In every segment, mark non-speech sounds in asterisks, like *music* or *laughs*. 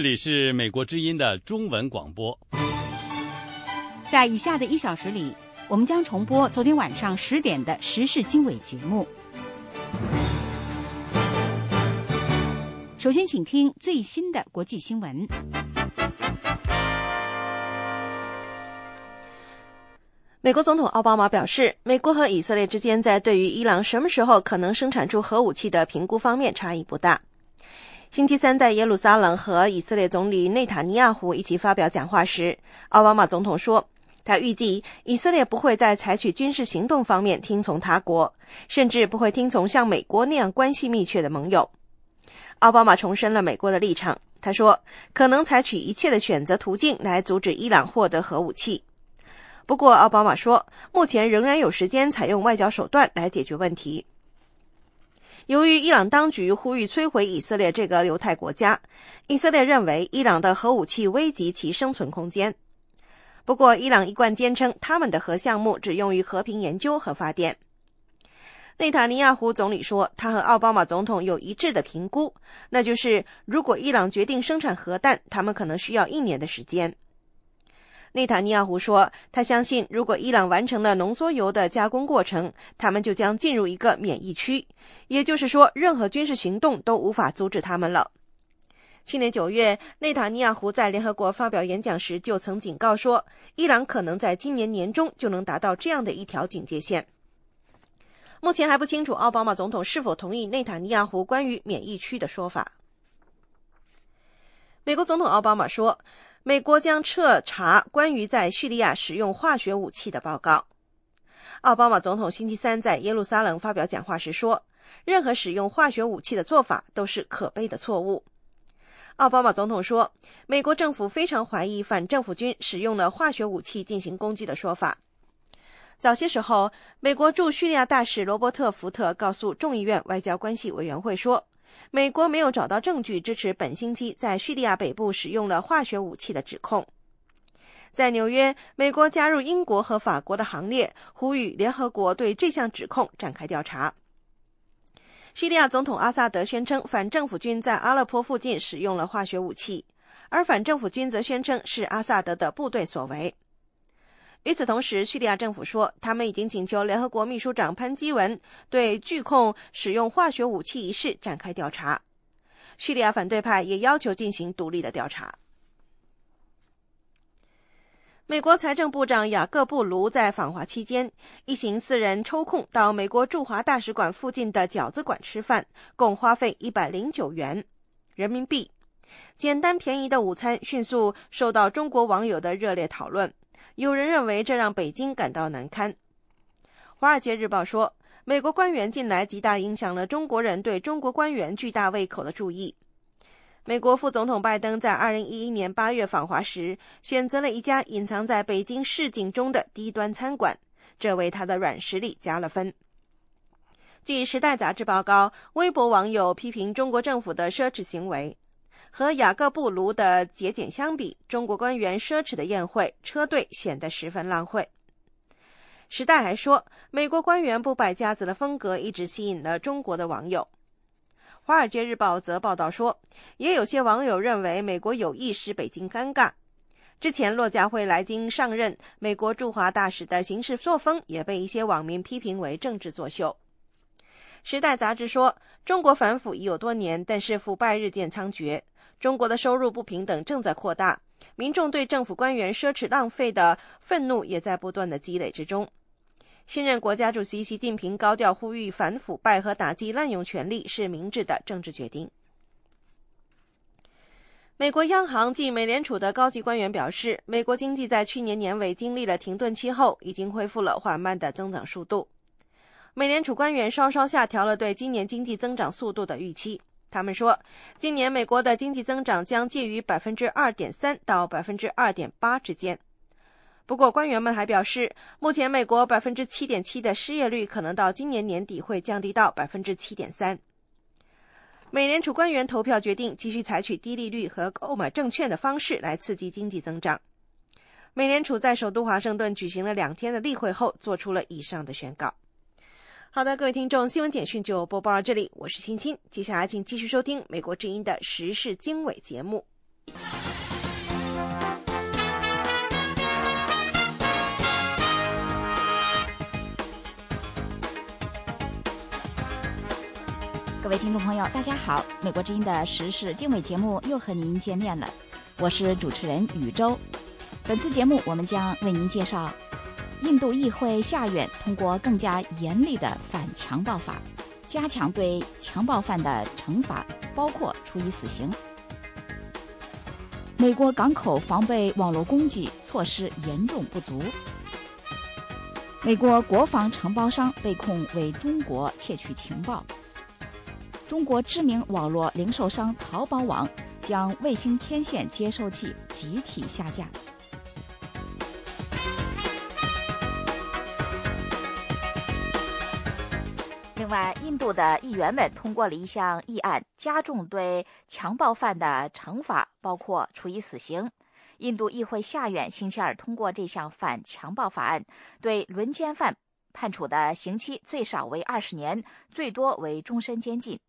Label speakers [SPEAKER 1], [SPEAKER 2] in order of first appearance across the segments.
[SPEAKER 1] 这里是美国之音的中文广播。
[SPEAKER 2] 在以下的一小时里，我们将重播昨天晚上十点的时事经纬节目。首先，请听最新的国际新闻。
[SPEAKER 3] 美国总统奥巴马表示，美国和以色列之间在对于伊朗什么时候可能生产出核武器的评估方面差异不大。星期三在耶路撒冷和以色列总理内塔尼亚胡一起发表讲话时，奥巴马总统说，他预计以色列不会在采取军事行动方面听从他国，甚至不会听从像美国那样关系密切的盟友。奥巴马重申了美国的立场，他说，可能采取一切的选择途径来阻止伊朗获得核武器。不过，奥巴马说，目前仍然有时间采用外交手段来解决问题。由于伊朗当局呼吁摧毁以色列这个犹太国家，以色列认为伊朗的核武器危及其生存空间。不过，伊朗一贯坚称他们的核项目只用于和平研究和发电。内塔尼亚胡总理说，他和奥巴马总统有一致的评估，那就是如果伊朗决定生产核弹，他们可能需要一年的时间。内塔尼亚胡说，他相信，如果伊朗完成了浓缩铀的加工过程，他们就将进入一个免疫区，也就是说，任何军事行动都无法阻止他们了。去年九月，内塔尼亚胡在联合国发表演讲时就曾警告说，伊朗可能在今年年中就能达到这样的一条警戒线。目前还不清楚奥巴马总统是否同意内塔尼亚胡关于免疫区的说法。美国总统奥巴马说。美国将彻查关于在叙利亚使用化学武器的报告。奥巴马总统星期三在耶路撒冷发表讲话时说：“任何使用化学武器的做法都是可悲的错误。”奥巴马总统说：“美国政府非常怀疑反政府军使用了化学武器进行攻击的说法。”早些时候，美国驻叙利亚大使罗伯特·福特告诉众议院外交关系委员会说。美国没有找到证据支持本星期在叙利亚北部使用了化学武器的指控。在纽约，美国加入英国和法国的行列，呼吁联合国对这项指控展开调查。叙利亚总统阿萨德宣称，反政府军在阿勒颇附近使用了化学武器，而反政府军则宣称是阿萨德的部队所为。与此同时，叙利亚政府说，他们已经请求联合国秘书长潘基文对拒控使用化学武器一事展开调查。叙利亚反对派也要求进行独立的调查。美国财政部长雅各布·卢在访华期间，一行四人抽空到美国驻华大使馆附近的饺子馆吃饭，共花费一百零九元人民币。简单便宜的午餐迅速受到中国网友的热烈讨论。有人认为这让北京感到难堪。《华尔街日报》说，美国官员近来极大影响了中国人对中国官员巨大胃口的注意。美国副总统拜登在2011年8月访华时，选择了一家隐藏在北京市井中的低端餐馆，这为他的软实力加了分。据《时代》杂志报告，微博网友批评中国政府的奢侈行为。和雅各布·卢的节俭相比，中国官员奢侈的宴会车队显得十分浪费。时代还说，美国官员不摆架子的风格一直吸引了中国的网友。华尔街日报则报道说，也有些网友认为美国有意使北京尴尬。之前，骆家辉来京上任美国驻华大使的行事作风也被一些网民批评为政治作秀。时代杂志说，中国反腐已有多年，但是腐败日渐猖獗。中国的收入不平等正在扩大，民众对政府官员奢侈浪费的愤怒也在不断的积累之中。新任国家主席习近平高调呼吁反腐败和打击滥用权力是明智的政治决定。美国央行及美联储的高级官员表示，美国经济在去年年尾经历了停顿期后，已经恢复了缓慢的增长速度。美联储官员稍稍下调了对今年经济增长速度的预期。他们说，今年美国的经济增长将介于百分之二点三到百分之二点八之间。不过，官员们还表示，目前美国百分之七点七的失业率可能到今年年底会降低到百分之七点三。美联储官员投票决定继续采取低利率和购买证券的方式来刺激经济增长。美联储在首都华盛顿举行了两天的例会后，做出了以上的宣告。好的，各位听众，新闻简讯就播报到这里，我是欣欣。接下来，请继续收听美国之音的时事经纬节目。
[SPEAKER 2] 各位听众朋友，大家好！美国之音的时事经纬节目又和您见面了，我是主持人宇宙。本次节目我们将为您介绍，印度议会下院通过更加严厉的反强暴法，加强对强暴犯的惩罚，包括处以死刑。美国港口防备网络攻击措施严重不足。美国国防承包商被控为中国窃取情报。中国知名网络零售商淘宝网将卫星天线接收器集体下架。另外，印度的议员们通过了一项议案，加重对强暴犯的惩罚，包括处以死刑。印度议会下院星期二通过这项反强暴法案，对轮奸犯判处的刑期最少为二十年，最多为终身监禁。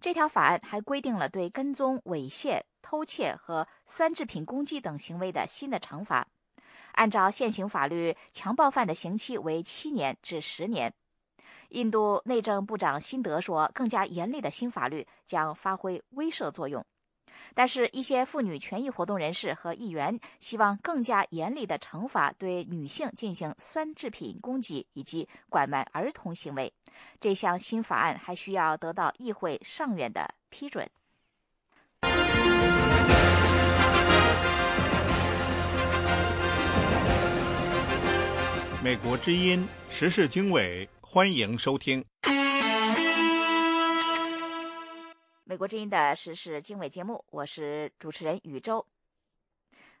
[SPEAKER 2] 这条法案还规定了对跟踪、猥亵、偷窃和酸制品攻击等行为的新的惩罚。按照现行法律，强暴犯的刑期为七年至十年。印度内政部长辛德说，更加严厉的新法律将发挥威慑作用。但是，一些妇女权益活动人士和议员希望更加严厉的惩罚对女性进行酸制品攻击以及拐卖儿童行为。这项新法案还需要得到议会上院的批准。
[SPEAKER 4] 美国之音时事经纬，欢迎收听。
[SPEAKER 2] 美国之音的时事经纬节目，我是主持人宇宙。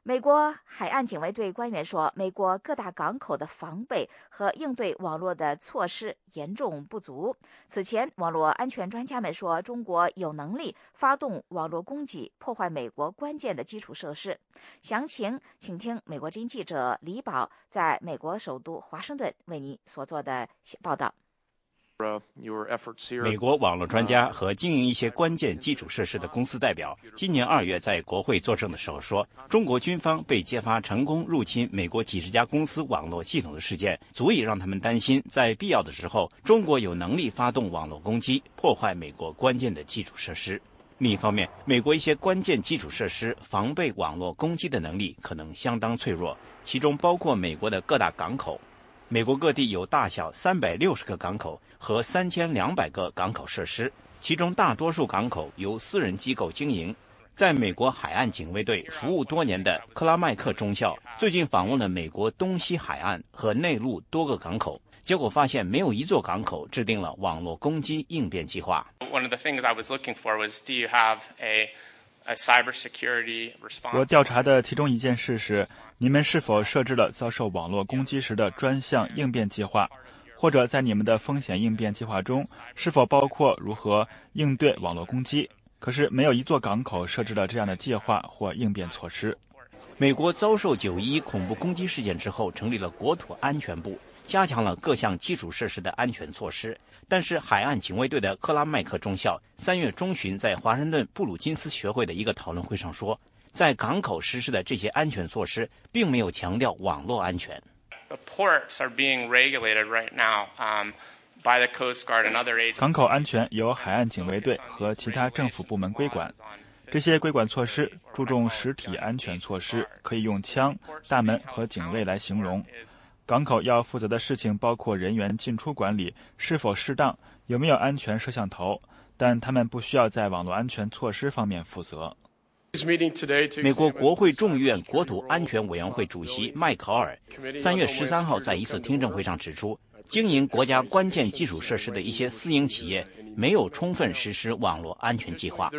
[SPEAKER 2] 美国海岸警卫队官员说，美国各大港口的防备和应对网络的措施严重不足。此前，网络安全专家们说，中国有能力发动网络攻击，破坏美国关键的基础设施。详情，请听美国之音记者李宝在美国首都华盛顿为您所做的报道。
[SPEAKER 4] 美国网络专家和经营一些关键基础设施的公司代表，今年二月在国会作证的时候说，中国军方被揭发成功入侵美国几十家公司网络系统的事件，足以让他们担心，在必要的时候，中国有能力发动网络攻击，破坏美国关键的基础设施。另一方面，美国一些关键基础设施防备网络攻击的能力可能相当脆弱，其中包括美国的各大港口。美国各地有大小三百六十个港口和三千两百个港口设施，其中大多数港口由私人机构经营。在美国海岸警卫队服务多年的克拉麦克中校最近访问了美国东西海岸和内陆多个港口，结果发现没有一座港口制定了网络攻击应变计划。
[SPEAKER 5] One of the things I was looking for was, do you have a a cybersecurity response?
[SPEAKER 6] 我调查的其中一件事是。你们是否设置了遭受网络攻击时的专项应变计划，或者在你们的风险应变计划中是否包括如何应对网络攻击？可是没有一座港口设置了这样的计划或应变措施。
[SPEAKER 4] 美国遭受九一恐怖攻击事件之后，成立了国土安全部，加强了各项基础设施的安全措施。但是，海岸警卫队的克拉麦克中校三月中旬在华盛顿布鲁金斯学会的一个讨论会上说。在港口实施的这些安全措施，并没有强调网络安全。
[SPEAKER 6] 港口安全由海岸警卫队和其他政府部门规管。这些规管措施注重实体安全措施，可以用枪、大门和警卫来形容。港口要负责的事情包括人员进出管理是否适当，有没有安全摄像头，但他们不需要在网络安全措施方面负责。
[SPEAKER 4] 美国国会众议院国土安全委员会主席迈考尔三月十三号在一次听证会上指出，经营国家关键基础设施的一些私营企业没有充分实施网络安全计划。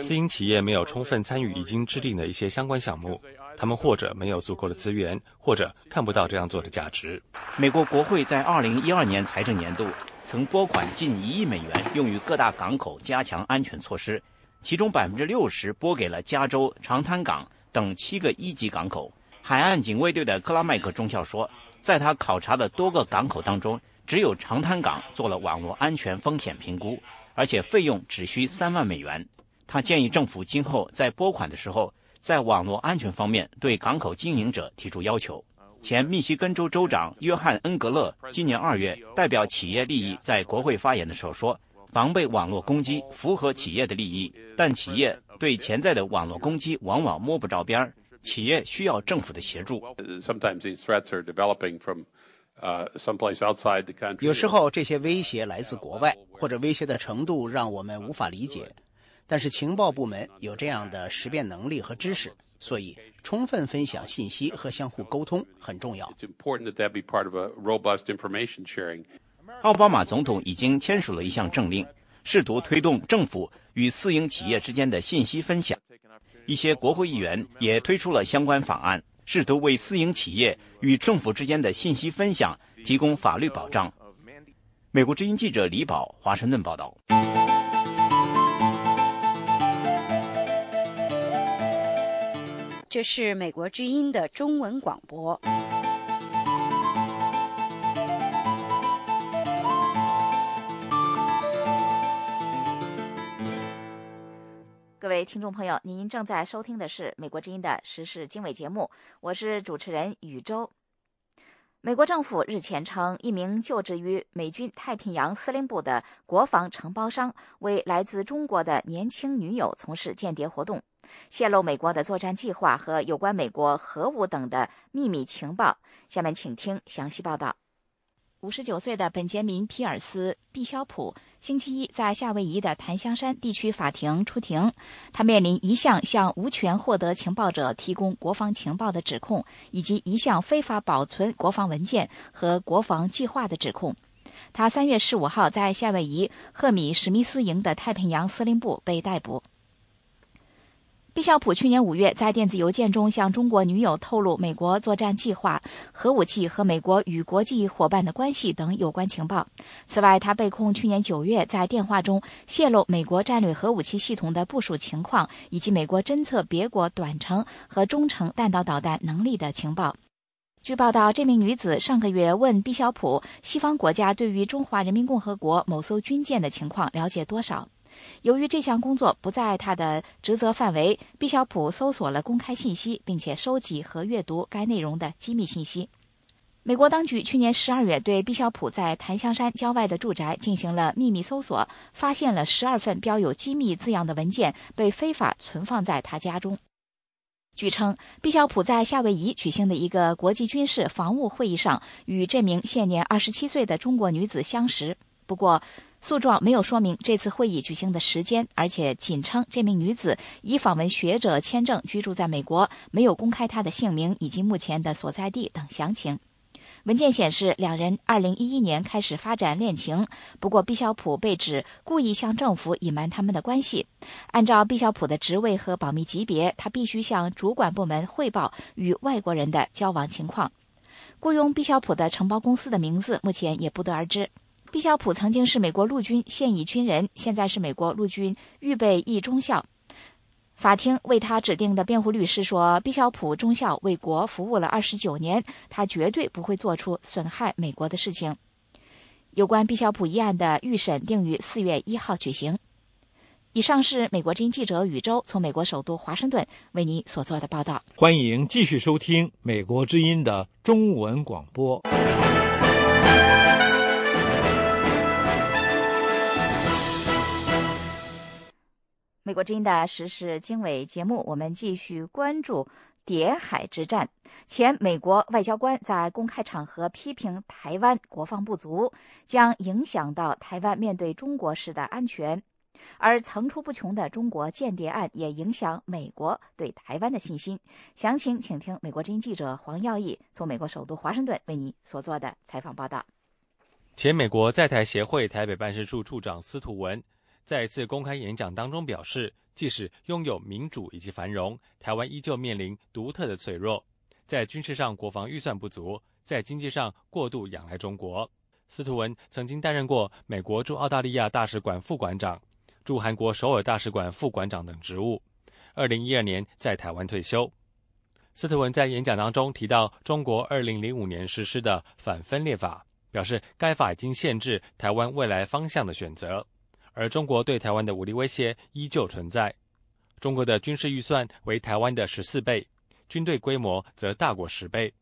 [SPEAKER 7] 私营企业没有充分参与已经制定的一些相关项目，他们或者没有足够的资源，或者看不到这样做的价值。
[SPEAKER 4] 美国国会在二零一二年财政年度。曾拨款近一亿美元用于各大港口加强安全措施，其中百分之六十拨给了加州长滩港等七个一级港口。海岸警卫队的克拉麦克中校说，在他考察的多个港口当中，只有长滩港做了网络安全风险评估，而且费用只需三万美元。他建议政府今后在拨款的时候，在网络安全方面对港口经营者提出要求。前密西根州州长约翰·恩格勒今年二月代表企业利益在国会发言的时候说：“防备网络攻击符合企业的利益，但企业对潜在的网络攻击往往摸不着边儿，企业需要政府的协助。”
[SPEAKER 8] 有时候这些威胁来自国外，或者威胁的程度让我们无法理解。但是情报部门有这样的识别能力和知识，所以充分分享信息和相互沟通很重要。
[SPEAKER 4] 奥巴马总统已经签署了一项政令，试图推动政府与私营企业之间的信息分享。一些国会议员也推出了相关法案。试图为私营企业与政府之间的信息分享提供法律保障。美国之音记者李宝华盛顿报道。
[SPEAKER 9] 这是美国之音的中文广播。
[SPEAKER 2] 各位听众朋友，您正在收听的是美国之音的时事经纬节目，我是主持人宇宙。美国政府日前称，一名就职于美军太平洋司令部的国防承包商为来自中国的年轻女友从事间谍活动，泄露美国的作战计划和有关美国核武等的秘密情报。下面请听详细报道。五十九岁的本杰明·皮尔斯·毕肖普星期一在夏威夷的檀香山地区法庭出庭，他面临一项向无权获得情报者提供国防情报的指控，以及一项非法保存国防文件和国防计划的指控。他三月十五号在夏威夷赫米史密斯营的太平洋司令部被逮捕。毕肖普去年五月在电子邮件中向中国女友透露美国作战计划、核武器和美国与国际伙伴的关系等有关情报。此外，他被控去年九月在电话中泄露美国战略核武器系统的部署情况，以及美国侦测别国短程和中程弹道导弹能力的情报。据报道，这名女子上个月问毕肖普：“西方国家对于中华人民共和国某艘军舰的情况了解多少？”由于这项工作不在他的职责范围，毕肖普搜索了公开信息，并且收集和阅读该内容的机密信息。美国当局去年十二月对毕肖普在檀香山郊外的住宅进行了秘密搜索，发现了十二份标有“机密”字样的文件被非法存放在他家中。据称，毕肖普在夏威夷举行的一个国际军事防务会议上与这名现年二十七岁的中国女子相识。不过，诉状没有说明这次会议举行的时间，而且仅称这名女子以访问学者签证居住在美国，没有公开她的姓名以及目前的所在地等详情。文件显示，两人2011年开始发展恋情。不过，毕肖普被指故意向政府隐瞒他们的关系。按照毕肖普的职位和保密级别，他必须向主管部门汇报与外国人的交往情况。雇佣毕肖普的承包公司的名字目前也不得而知。毕肖普曾经是美国陆军现役军人，现在是美国陆军预备役中校。法庭为他指定的辩护律师说：“毕肖普中校为国服务了二十九年，他绝对不会做出损害美国的事情。”有关毕肖普一案的预审定于四月一号举行。以上是美国之音记者宇宙从美国首都华盛顿为你所做的报道。
[SPEAKER 10] 欢迎继续收听美国之音的中文广播。
[SPEAKER 2] 美国之音的时事经纬节目，我们继续关注谍海之战。前美国外交官在公开场合批评台湾国防不足，将影响到台湾面对中国时的安全。而层出不穷的中国间谍案也影响美国对台湾的信心。详情，请听美国之音记者黄耀义从美国首都华盛顿为你所做的采访报道。
[SPEAKER 7] 前美国在台协会台北办事处处长司徒文。在一次公开演讲当中表示，即使拥有民主以及繁荣，台湾依旧面临独特的脆弱，在军事上国防预算不足，在经济上过度仰赖中国。司徒文曾经担任过美国驻澳大利亚大使馆副馆长、驻韩国首尔大使馆副馆长等职务。二零一二年在台湾退休。司徒文在演讲当中提到，中国二零零五年实施的反分裂法，表示该法已经限制台湾未来方向的选择。而中国对台湾的武力威胁依旧存在。中国的军事预算为台湾的十四倍，军队规模则大过十倍。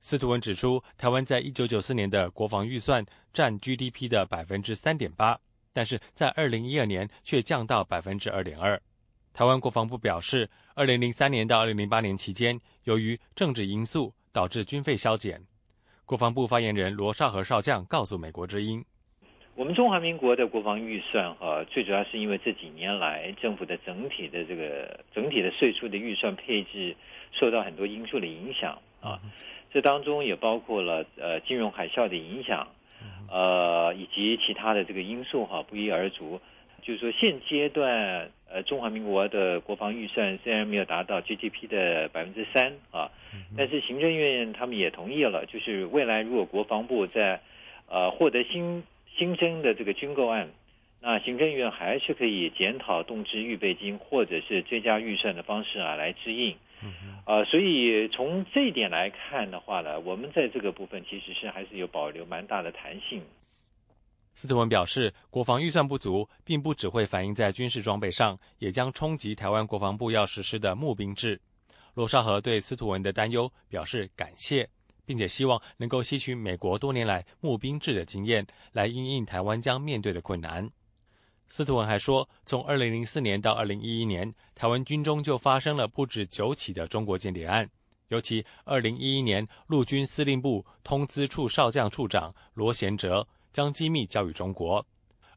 [SPEAKER 7] 司徒文指出，台湾在一九九四年的国防预算占 GDP 的百分之三点八，但是在二零一二年却降到百分之二点二。台湾国防部表示，二零零三年到二零零八年期间，由于政治因素导致军费削减。国防部发言人罗少和少将告诉美国之音。
[SPEAKER 11] 我们中华民国的国防预算，哈，最主要是因为这几年来政府的整体的这个整体的税收的预算配置受到很多因素的影响啊，这当中也包括了呃金融海啸的影响，呃以及其他的这个因素哈，不一而足。就是说现阶段呃中华民国的国防预算虽然没有达到 GDP 的百分之三啊，但是行政院他们也同意了，就是未来如果国防部在呃获得新新增的这个军购案，那行政院还是可以检讨动支预备金或者是追加预算的方式啊来支应。呃，所以从这一点来看的话呢，我们在这个部分其实是还是有保留蛮大的弹性。
[SPEAKER 7] 斯特文表示，国防预算不足，并不只会反映在军事装备上，也将冲击台湾国防部要实施的募兵制。罗少和对司徒文的担忧表示感谢。并且希望能够吸取美国多年来募兵制的经验，来应应台湾将面对的困难。司徒文还说，从2004年到2011年，台湾军中就发生了不止九起的中国间谍案。尤其2011年，陆军司令部通资处少将处长罗贤哲将机密交予中国；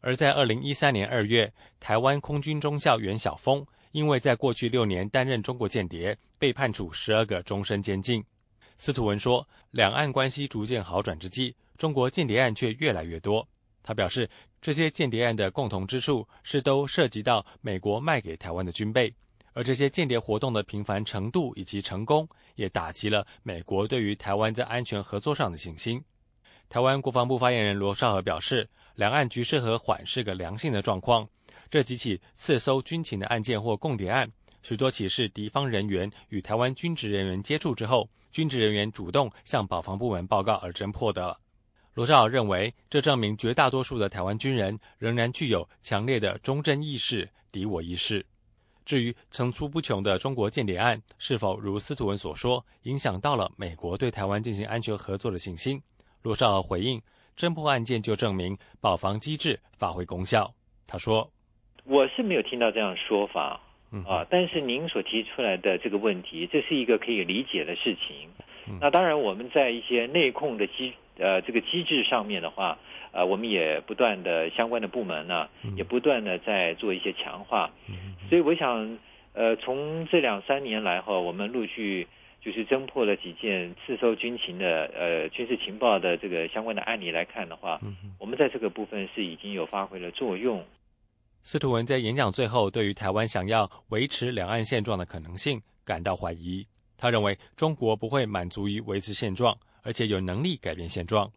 [SPEAKER 7] 而在2013年2月，台湾空军中校袁晓峰因为在过去六年担任中国间谍，被判处十二个终身监禁。司徒文说，两岸关系逐渐好转之际，中国间谍案却越来越多。他表示，这些间谍案的共同之处是都涉及到美国卖给台湾的军备，而这些间谍活动的频繁程度以及成功，也打击了美国对于台湾在安全合作上的信心。台湾国防部发言人罗少和表示，两岸局势和缓是个良性的状况。这几起刺搜军情的案件或共谍案，许多起是敌方人员与台湾军职人员接触之后。军职人员主动向保防部门报告而侦破的。罗少认为，这证明绝大多数的台湾军人仍然具有强烈的忠贞意识、敌我意识。至于层出不穷的中国间谍案是否如司徒文所说，影响到了美国对台湾进行安全合作的信心，罗少回应：侦破案件就证明保防机制发挥功效。他说：“
[SPEAKER 11] 我是没有听到这样说法。”啊，但是您所提出来的这个问题，这是一个可以理解的事情。那当然，我们在一些内控的机呃这个机制上面的话，呃，我们也不断的相关的部门呢，也不断的在做一些强化。所以我想，呃，从这两三年来哈，我们陆续就是侦破了几件刺搜军情的呃军事情报的这个相关的案例来看的话，我们在这个部分是已经有发挥了作用。
[SPEAKER 7] 司徒文在演讲最后，对于台湾想要维持两岸现状的可能性感到怀疑。他认为中国不会满足于维持现状，而且有能力改变现状。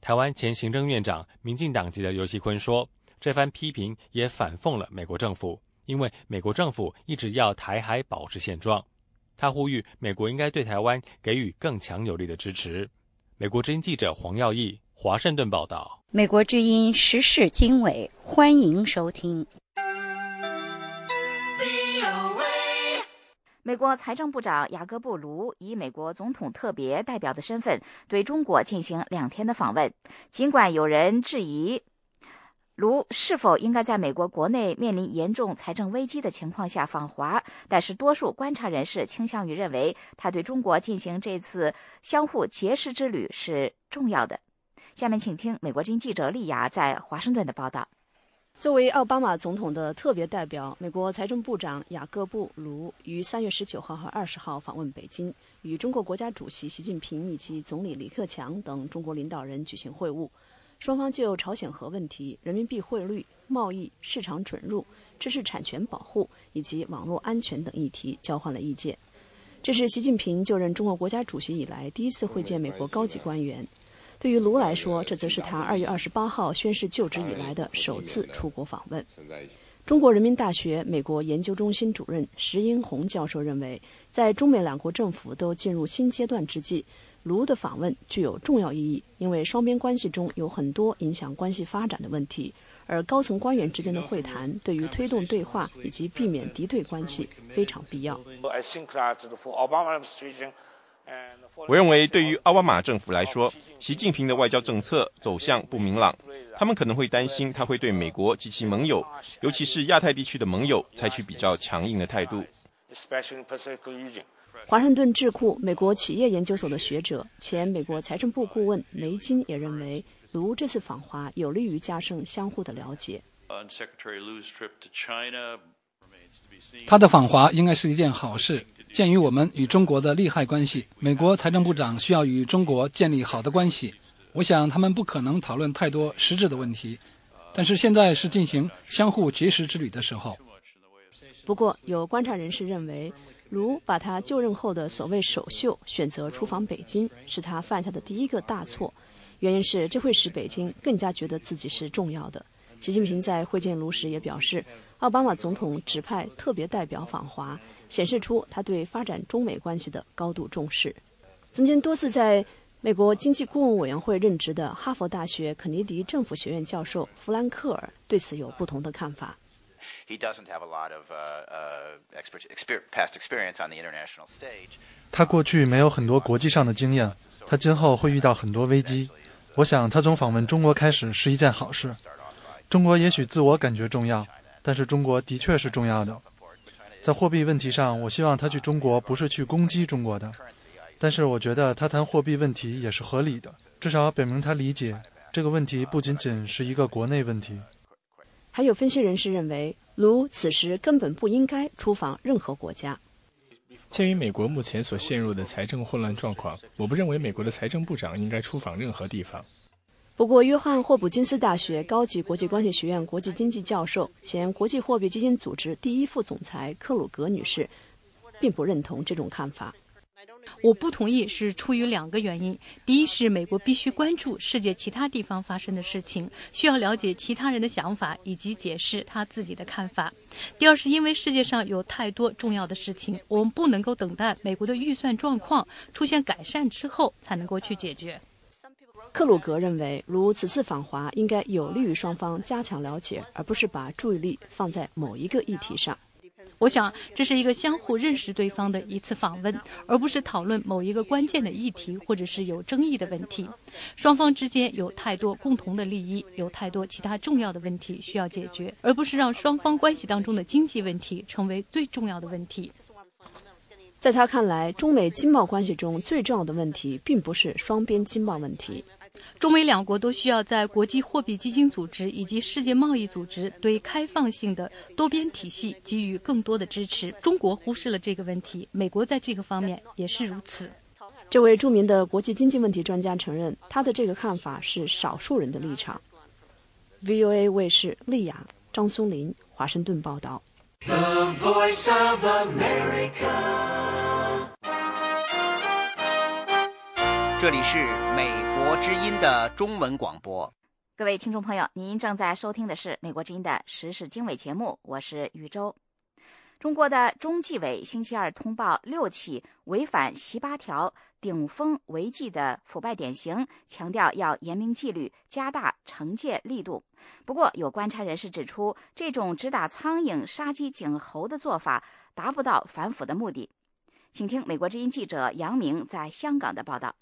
[SPEAKER 7] 台湾前行政院长、民进党籍的尤锡坤说：“这番批评也反讽了美国政府，因为美国政府一直要台海保持现状。”他呼吁美国应该对台湾给予更强有力的支持。美国之音记者黄耀义。华盛顿报道，
[SPEAKER 9] 美国之音时事经纬，欢迎收听。
[SPEAKER 2] 美国财政部长雅各布·卢以美国总统特别代表的身份对中国进行两天的访问。尽管有人质疑卢是否应该在美国国内面临严重财政危机的情况下访华，但是多数观察人士倾向于认为，他对中国进行这次相互结识之旅是重要的。下面请听美国经记者利亚在华盛顿的报道。
[SPEAKER 12] 作为奥巴马总统的特别代表，美国财政部长雅各布·卢于三月十九号和二十号访问北京，与中国国家主席习近平以及总理李克强等中国领导人举行会晤。双方就朝鲜核问题、人民币汇率、贸易、市场准入、知识产权保护以及网络安全等议题交换了意见。这是习近平就任中国国家主席以来第一次会见美国高级官员。对于卢来说，这则是他二月二十八号宣誓就职以来的首次出国访问。中国人民大学美国研究中心主任石英红教授认为，在中美两国政府都进入新阶段之际，卢的访问具有重要意义，因为双边关系中有很多影响关系发展的问题，而高层官员之间的会谈对于推动对话以及避免敌对关系非常必要。
[SPEAKER 13] 我认为，对于奥巴马政府来说，习近平的外交政策走向不明朗，他们可能会担心他会对美国及其盟友，尤其是亚太地区的盟友，采取比较强硬的态度。
[SPEAKER 12] 华盛顿智库美国企业研究所的学者、前美国财政部顾问雷金也认为，卢这次访华有利于加深相互的了解。
[SPEAKER 14] 他的访华应该是一件好事。鉴于我们与中国的利害关系，美国财政部长需要与中国建立好的关系。我想他们不可能讨论太多实质的问题，但是现在是进行相互结识之旅的时候。
[SPEAKER 12] 不过，有观察人士认为，卢把他就任后的所谓首秀选择出访北京，是他犯下的第一个大错。原因是这会使北京更加觉得自己是重要的。习近平在会见卢时也表示，奥巴马总统指派特别代表访华。显示出他对发展中美关系的高度重视。曾经多次在美国经济顾问委员会任职的哈佛大学肯尼迪政府学院教授弗兰克尔对此有不同的看法。
[SPEAKER 15] 他过去没有很多国际上的经验，他今后会遇到很多危机。我想他从访问中国开始是一件好事。中国也许自我感觉重要，但是中国的确是重要的。在货币问题上，我希望他去中国不是去攻击中国的，但是我觉得他谈货币问题也是合理的，至少表明他理解这个问题不仅仅是一个国内问题。
[SPEAKER 12] 还有分析人士认为，卢此时根本不应该出访任何国家。
[SPEAKER 16] 鉴于美国目前所陷入的财政混乱状况，我不认为美国的财政部长应该出访任何地方。
[SPEAKER 12] 不过，约翰霍普金斯大学高级国际关系学院国际经济教授、前国际货币基金组织第一副总裁克鲁格女士，并不认同这种看法。
[SPEAKER 17] 我不同意是出于两个原因：第一是美国必须关注世界其他地方发生的事情，需要了解其他人的想法以及解释他自己的看法；第二是因为世界上有太多重要的事情，我们不能够等待美国的预算状况出现改善之后才能够去解决。
[SPEAKER 12] 克鲁格认为，如此次访华应该有利于双方加强了解，而不是把注意力放在某一个议题上。
[SPEAKER 17] 我想，这是一个相互认识对方的一次访问，而不是讨论某一个关键的议题或者是有争议的问题。双方之间有太多共同的利益，有太多其他重要的问题需要解决，而不是让双方关系当中的经济问题成为最重要的问题。
[SPEAKER 12] 在他看来，中美经贸关系中最重要的问题，并不是双边经贸问题。
[SPEAKER 17] 中美两国都需要在国际货币基金组织以及世界贸易组织对开放性的多边体系给予更多的支持。中国忽视了这个问题，美国在这个方面也是如此。
[SPEAKER 12] 这位著名的国际经济问题专家承认，他的这个看法是少数人的立场。VOA 卫视利亚张松林华盛顿报道。
[SPEAKER 8] 这里是美国之音的中文广播。
[SPEAKER 2] 各位听众朋友，您正在收听的是美国之音的时事经纬节目，我是宇宙。中国的中纪委星期二通报六起违反“十八条”顶风违纪的腐败典型，强调要严明纪律，加大惩戒力度。不过，有观察人士指出，这种只打苍蝇、杀鸡儆猴的做法达不到反腐的目的。请听美国之音记者杨明在香港的报道。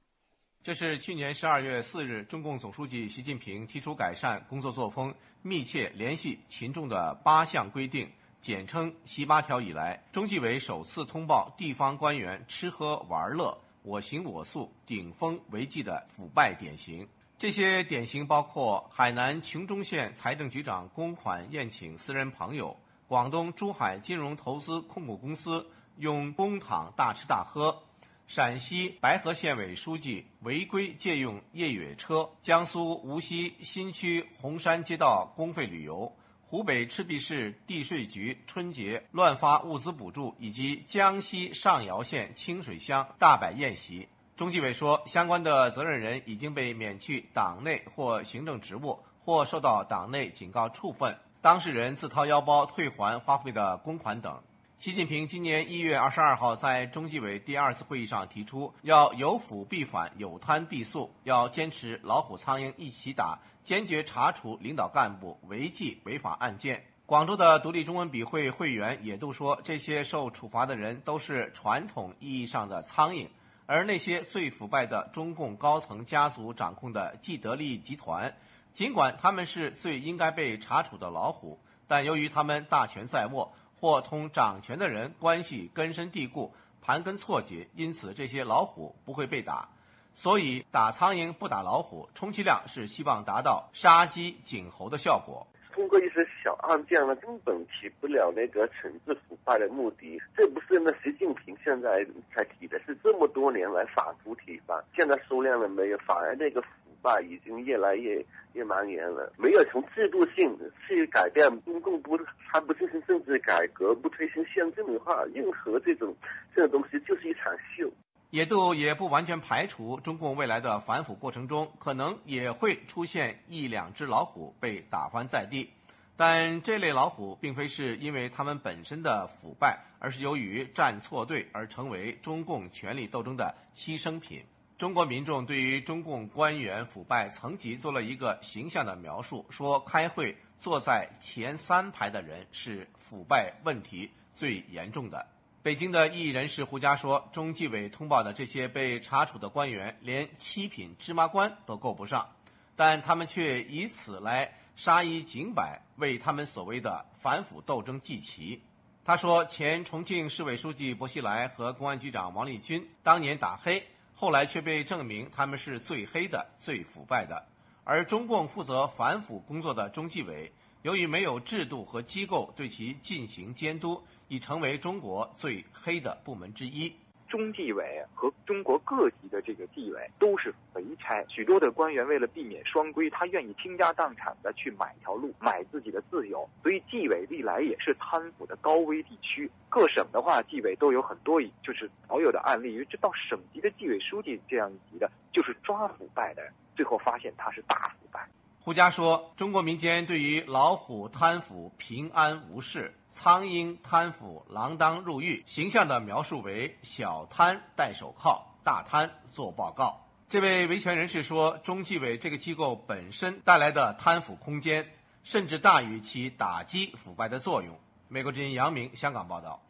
[SPEAKER 18] 这是去年十二月四日，中共总书记习近平提出改善工作作风、密切联系群众的八项规定，简称“习八条”以来，中纪委首次通报地方官员吃喝玩乐、我行我素、顶风违纪的腐败典型。这些典型包括海南琼中县财政局长公款宴请私人朋友，广东珠海金融投资控股公司用公帑大吃大喝。陕西白河县委书记违规借用越野车，江苏无锡新区红山街道公费旅游，湖北赤壁市地税局春节乱发物资补助，以及江西上饶县清水乡大摆宴席。中纪委说，相关的责任人已经被免去党内或行政职务，或受到党内警告处分，当事人自掏腰包退还花费的公款等。习近平今年一月二十二号在中纪委第二次会议上提出，要有腐必反，有贪必肃，要坚持老虎苍蝇一起打，坚决查处领导干部违纪违法案件。广州的独立中文笔会会员也都说，这些受处罚的人都是传统意义上的苍蝇，而那些最腐败的中共高层家族掌控的既得利益集团，尽管他们是最应该被查处的老虎，但由于他们大权在握，或同掌权的人关系根深蒂固、盘根错节，因此这些老虎不会被打。所以打苍蝇不打老虎，充其量是希望达到杀鸡儆猴的效果。
[SPEAKER 19] 通过一些小案件呢，根本起不了那个惩治腐败的目的。这不是那习近平现在才提的，是这么多年来反复提吧？现在收敛了没有？反而那个腐败已经越来越越蔓延了。没有从制度性去改变，中共不还不进行政治改革，不推行宪政的话，任何这种这种东西就是一场秀。
[SPEAKER 18] 野渡也不完全排除中共未来的反腐过程中，可能也会出现一两只老虎被打翻在地，但这类老虎并非是因为他们本身的腐败，而是由于站错队而成为中共权力斗争的牺牲品。中国民众对于中共官员腐败层级做了一个形象的描述，说开会坐在前三排的人是腐败问题最严重的。北京的异议人士胡佳说：“中纪委通报的这些被查处的官员，连七品芝麻官都够不上，但他们却以此来杀一儆百，为他们所谓的反腐斗争祭旗。”他说：“前重庆市委书记薄熙来和公安局长王立军当年打黑，后来却被证明他们是最黑的、最腐败的，而中共负责反腐工作的中纪委。”由于没有制度和机构对其进行监督，已成为中国最黑的部门之一。
[SPEAKER 20] 中纪委和中国各级的这个纪委都是肥差，许多的官员为了避免双规，他愿意倾家荡产的去买条路，买自己的自由。所以纪委历来也是贪腐的高危地区。各省的话，纪委都有很多，就是少有的案例，因为这到省级的纪委书记这样一级的，就是抓腐败的，最后发现他是大腐败。
[SPEAKER 18] 胡佳说：“中国民间对于老虎贪腐平安无事，苍蝇贪腐锒铛入狱，形象的描述为小贪戴手铐，大贪做报告。”这位维权人士说：“中纪委这个机构本身带来的贪腐空间，甚至大于其打击腐败的作用。”美国之音杨明香港报道。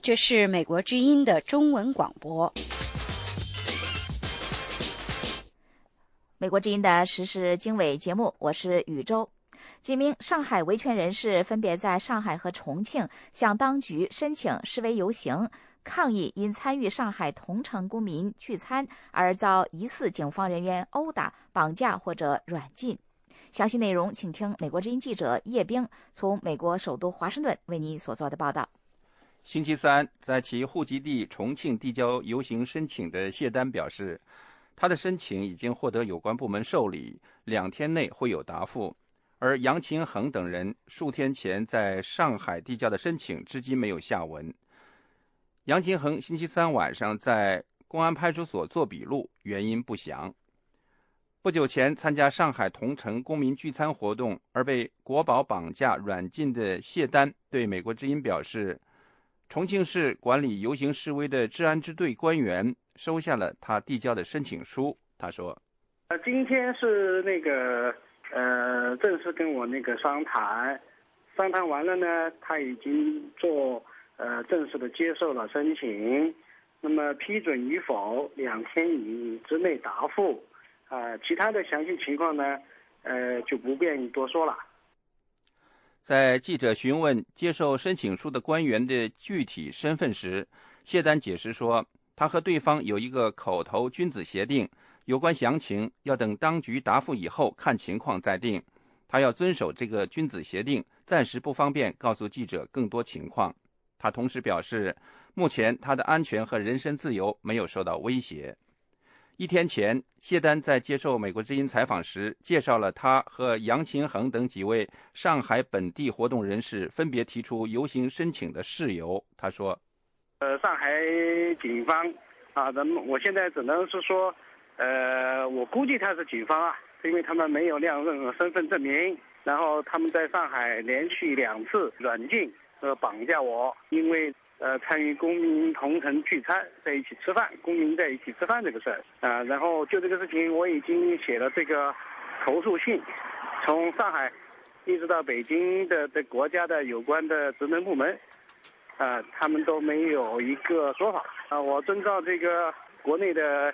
[SPEAKER 9] 这是美国之音的中文广播。
[SPEAKER 2] 美国之音的时事经纬节目，我是宇宙。几名上海维权人士分别在上海和重庆向当局申请示威游行，抗议因参与上海同城公民聚餐而遭疑似警方人员殴打、绑架或者软禁。详细内容，请听美国之音记者叶冰从美国首都华盛顿为您所做的报道。
[SPEAKER 21] 星期三，在其户籍地重庆递交游行申请的谢丹表示。他的申请已经获得有关部门受理，两天内会有答复。而杨勤恒等人数天前在上海递交的申请至今没有下文。杨勤恒星期三晚上在公安派出所做笔录，原因不详。不久前参加上海同城公民聚餐活动而被国宝绑架软禁的谢丹对美国之音表示，重庆市管理游行示威的治安支队官员。收下了他递交的申请书。他说：“
[SPEAKER 22] 呃，今天是那个呃，正式跟我那个商谈，商谈完了呢，他已经做呃正式的接受了申请。那么批准与否，两天以之内答复。啊，其他的详细情况呢，呃，就不便于多说了。”
[SPEAKER 21] 在记者询问接受申请书的官员的具体身份时，谢丹解释说。他和对方有一个口头君子协定，有关详情要等当局答复以后看情况再定。他要遵守这个君子协定，暂时不方便告诉记者更多情况。他同时表示，目前他的安全和人身自由没有受到威胁。一天前，谢丹在接受美国之音采访时，介绍了他和杨勤恒等几位上海本地活动人士分别提出游行申请的事由。他说。
[SPEAKER 22] 呃，上海警方啊，咱们我现在只能是说，呃，我估计他是警方啊，因为他们没有亮任何身份证明，然后他们在上海连续两次软禁和绑架我，因为呃，参与公民同城聚餐，在一起吃饭，公民在一起吃饭这个事儿啊。然后就这个事情，我已经写了这个投诉信，从上海一直到北京的的国家的有关的职能部门，啊，他们都没有一个说法啊。我遵照这个国内的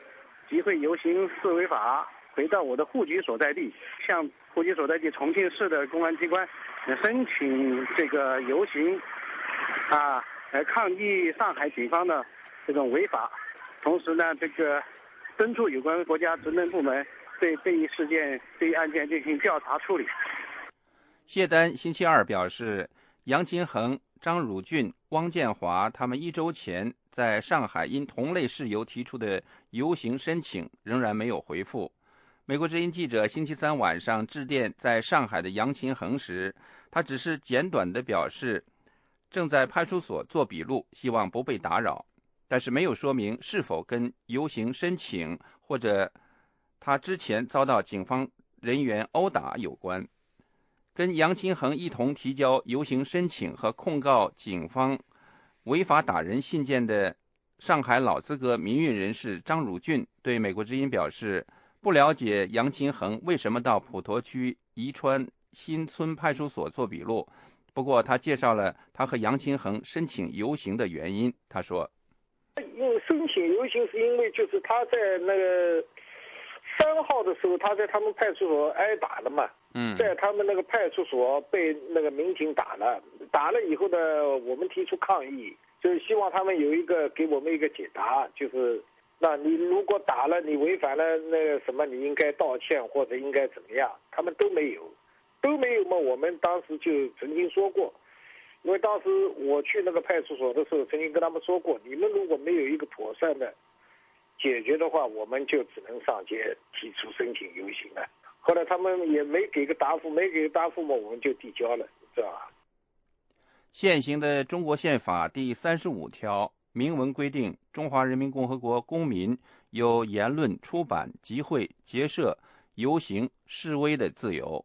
[SPEAKER 22] 集会游行示威法，回到我的户籍所在地，向户籍所在地重庆市的公安机关申请这个游行，啊。来抗议上海警方的这种违法，同时呢，这个敦促有关国家职能部门对这一事件、这一案件进行调查处理。
[SPEAKER 21] 谢丹星期二表示，杨金恒、张汝俊、汪建华他们一周前在上海因同类事由提出的游行申请仍然没有回复。美国之音记者星期三晚上致电在上海的杨琴恒时，他只是简短的表示。正在派出所做笔录，希望不被打扰，但是没有说明是否跟游行申请或者他之前遭到警方人员殴打有关。跟杨金恒一同提交游行申请和控告警方违法打人信件的上海老资格民运人士张汝俊对美国之音表示，不了解杨金恒为什么到普陀区宜川新村派出所做笔录。不过，他介绍了他和杨清恒申请游行的原因。他说：“
[SPEAKER 23] 因为申请游行是因为就是他在那个三号的时候，他在他们派出所挨打了嘛。
[SPEAKER 21] 嗯，
[SPEAKER 23] 在他们那个派出所被那个民警打了，打了以后呢，我们提出抗议，就是希望他们有一个给我们一个解答，就是那你如果打了，你违反了那个什么，你应该道歉或者应该怎么样？他们都没有。”都没有嘛？我们当时就曾经说过，因为当时我去那个派出所的时候，曾经跟他们说过，你们如果没有一个妥善的解决的话，我们就只能上街提出申请游行了。后来他们也没给个答复，没给个答复嘛，我们就递交了，知道吧？
[SPEAKER 21] 现行的中国宪法第三十五条明文规定，中华人民共和国公民有言论、出版、集会、结社、游行、示威的自由。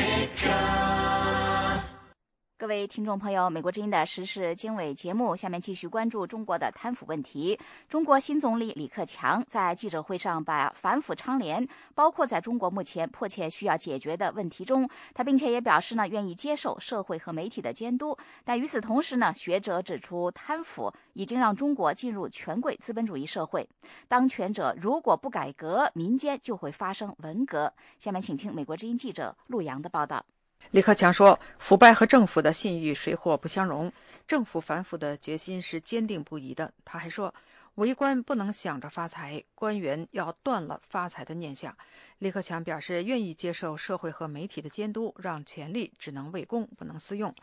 [SPEAKER 2] 各位听众朋友，美国之音的时事经纬节目，下面继续关注中国的贪腐问题。中国新总理李克强在记者会上把反腐倡廉包括在中国目前迫切需要解决的问题中，他并且也表示呢，愿意接受社会和媒体的监督。但与此同时呢，学者指出，贪腐已经让中国进入权贵资本主义社会，当权者如果不改革，民间就会发生文革。下面请听美国之音记者陆洋的报道。
[SPEAKER 24] 李克强说：“腐败和政府的信誉水火不相容，政府反腐的决心是坚定不移的。”他还说：“为官不能想着发财，官员要断了发财的念想。”李克强表示愿意接受社会和媒体的监督，让权力只能为公，不能私用。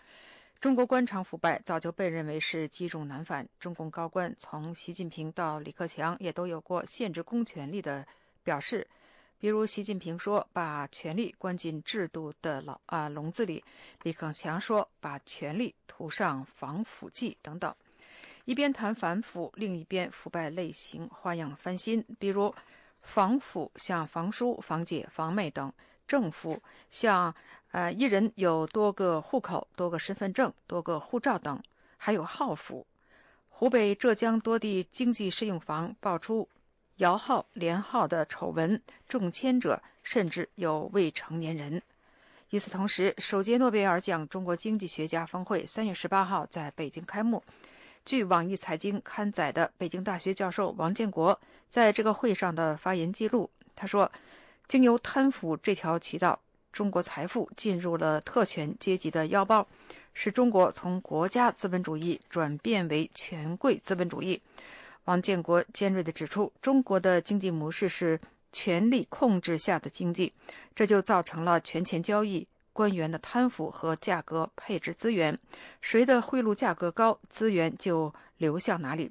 [SPEAKER 24] 中国官场腐败早就被认为是积重难返，中共高官从习近平到李克强也都有过限制公权力的表示。比如，习近平说把权力关进制度的牢啊笼子里，李克强说把权力涂上防腐剂等等。一边谈反腐，另一边腐败类型花样翻新。比如，防腐像房叔、房姐、房妹等；政府像呃一人有多个户口、多个身份证、多个护照等；还有号腐。湖北、浙江多地经济适用房爆出。摇号连号的丑闻，中签者甚至有未成年人。与此同时，首届诺贝尔奖中国经济学家峰会三月十八号在北京开幕。据网易财经刊载的北京大学教授王建国在这个会上的发言记录，他说：“经由贪腐这条渠道，中国财富进入了特权阶级的腰包，使中国从国家资本主义转变为权贵资本主义。”王建国尖锐地指出，中国的经济模式是权力控制下的经济，这就造成了权钱交易、官员的贪腐和价格配置资源。谁的贿赂价格高，资源就流向哪里。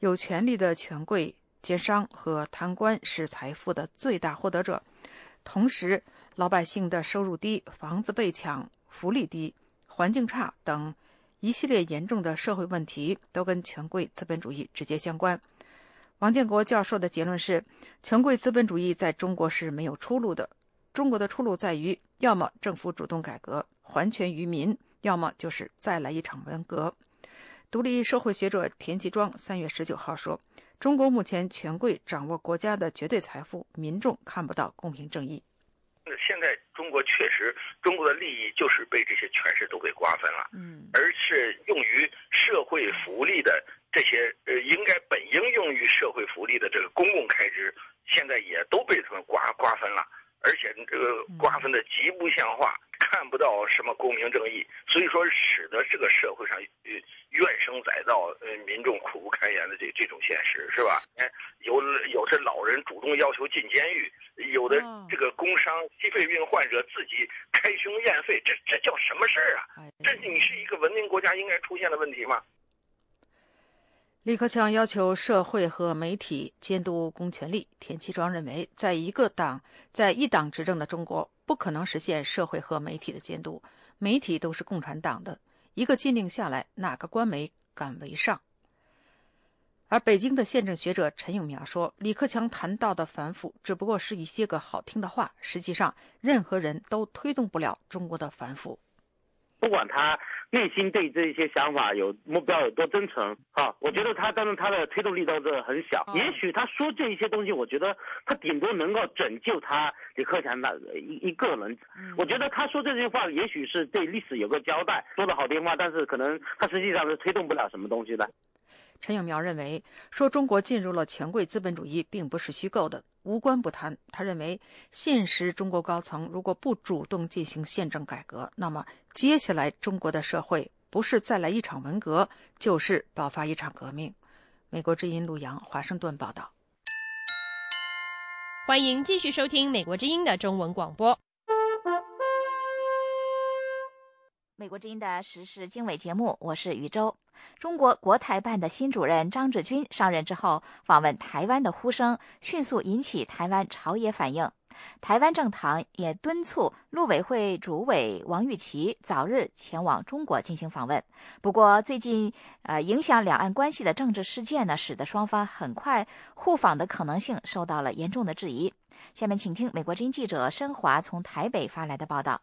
[SPEAKER 24] 有权力的权贵、奸商和贪官是财富的最大获得者，同时老百姓的收入低、房子被抢、福利低、环境差等。一系列严重的社会问题都跟权贵资本主义直接相关。王建国教授的结论是：权贵资本主义在中国是没有出路的。中国的出路在于，要么政府主动改革，还权于民；要么就是再来一场文革。独立社会学者田其庄三月十九号说：“中国目前权贵掌握国家的绝对财富，民众看不到公平正义。
[SPEAKER 25] 现在中国确实，中国的利益就是被这些权势都给瓜分了，嗯，而是用于社会福利的这些呃，应该本应用于社会福利的这个公共开支，现在也都被他们瓜瓜分了。”而且这个瓜分的极不像话，看不到什么公平正义，所以说使得这个社会上呃怨声载道，呃民众苦不堪言的这这种现实是吧？哎，有有的老人主动要求进监狱，有的这个工伤心肺病患者自己开胸验肺，这这叫什么事儿啊？这你是一个文明国家应该出现的问题吗？
[SPEAKER 24] 李克强要求社会和媒体监督公权力。田其庄认为，在一个党在一党执政的中国，不可能实现社会和媒体的监督。媒体都是共产党的，一个禁令下来，哪个官媒敢违上？而北京的宪政学者陈永苗说，李克强谈到的反腐，只不过是一些个好听的话，实际上任何人都推动不了中国的反腐。
[SPEAKER 26] 不管他。内心对这些想法有目标有多真诚哈？我觉得他当然他的推动力倒是很小。也许他说这一些东西，我觉得他顶多能够拯救他李克强的一一个人。我觉得他说这句话，也许是对历史有个交代，说的好听话，但是可能他实际上是推动不了什么东西的。
[SPEAKER 24] 陈永苗认为，说中国进入了权贵资本主义，并不是虚构的，无关不谈。他认为，现实中国高层如果不主动进行宪政改革，那么接下来中国的社会不是再来一场文革，就是爆发一场革命。美国之音陆洋华盛顿报道。
[SPEAKER 27] 欢迎继续收听美国之音的中文广播。
[SPEAKER 2] 美国之音的时事经纬节目，我是宇宙。中国国台办的新主任张志军上任之后，访问台湾的呼声迅速引起台湾朝野反应。台湾政坛也敦促陆委会主委王玉琦早日前往中国进行访问。不过，最近呃影响两岸关系的政治事件呢，使得双方很快互访的可能性受到了严重的质疑。下面请听美国之音记者申华从台北发来的报道。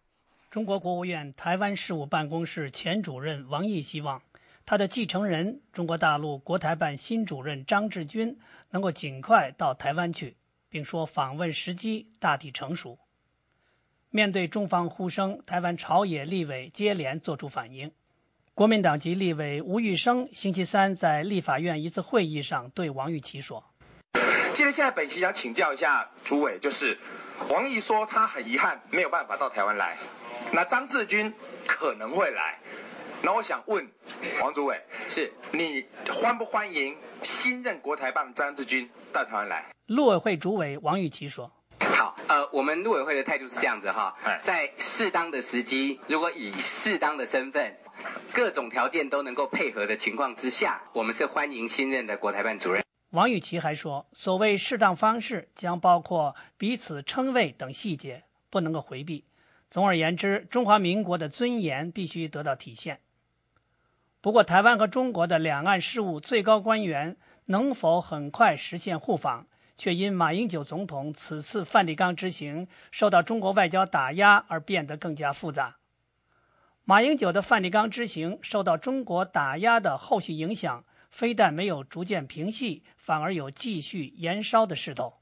[SPEAKER 28] 中国国务院台湾事务办公室前主任王毅希望，他的继承人中国大陆国台办新主任张志军能够尽快到台湾去，并说访问时机大体成熟。面对中方呼声，台湾朝野立委接连作出反应。国民党籍立委吴玉生星期三在立法院一次会议上对王玉琦说：“
[SPEAKER 29] 其实现在本席想请教一下主委，就是王毅说他很遗憾没有办法到台湾来。”那张志军可能会来，那我想问王主委，是你欢不欢迎新任国台办张志军到台湾来？
[SPEAKER 28] 陆委会主委王玉琦说：“
[SPEAKER 30] 好，呃，我们陆委会的态度是这样子哈，在适当的时机，如果以适当的身份，各种条件都能够配合的情况之下，我们是欢迎新任的国台办主任。”
[SPEAKER 28] 王玉琦还说：“所谓适当方式，将包括彼此称谓等细节，不能够回避。”总而言之，中华民国的尊严必须得到体现。不过，台湾和中国的两岸事务最高官员能否很快实现互访，却因马英九总统此次梵蒂冈之行受到中国外交打压而变得更加复杂。马英九的梵蒂冈之行受到中国打压的后续影响，非但没有逐渐平息，反而有继续延烧的势头。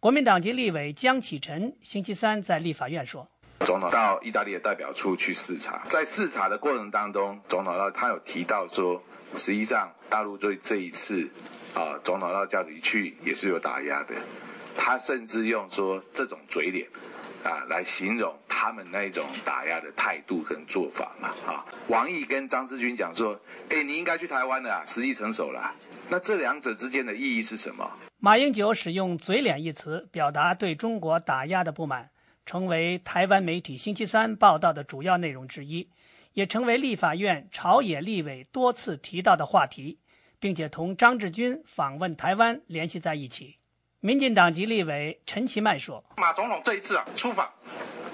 [SPEAKER 28] 国民党籍立委江启臣星期三在立法院说。
[SPEAKER 31] 总统到意大利的代表处去视察，在视察的过程当中，总统到他有提到说，实际上大陆对这一次啊，总统到家里去也是有打压的。他甚至用说这种嘴脸啊来形容他们那种打压的态度跟做法嘛啊。王毅跟张志军讲说，哎，你应该去台湾的啊，时机成熟了。那这两者之间的意义是什么？
[SPEAKER 28] 马英九使用“嘴脸”一词，表达对中国打压的不满。成为台湾媒体星期三报道的主要内容之一，也成为立法院朝野立委多次提到的话题，并且同张志军访问台湾联系在一起。民进党籍立委陈其迈说：“
[SPEAKER 29] 马总统这一次啊出访，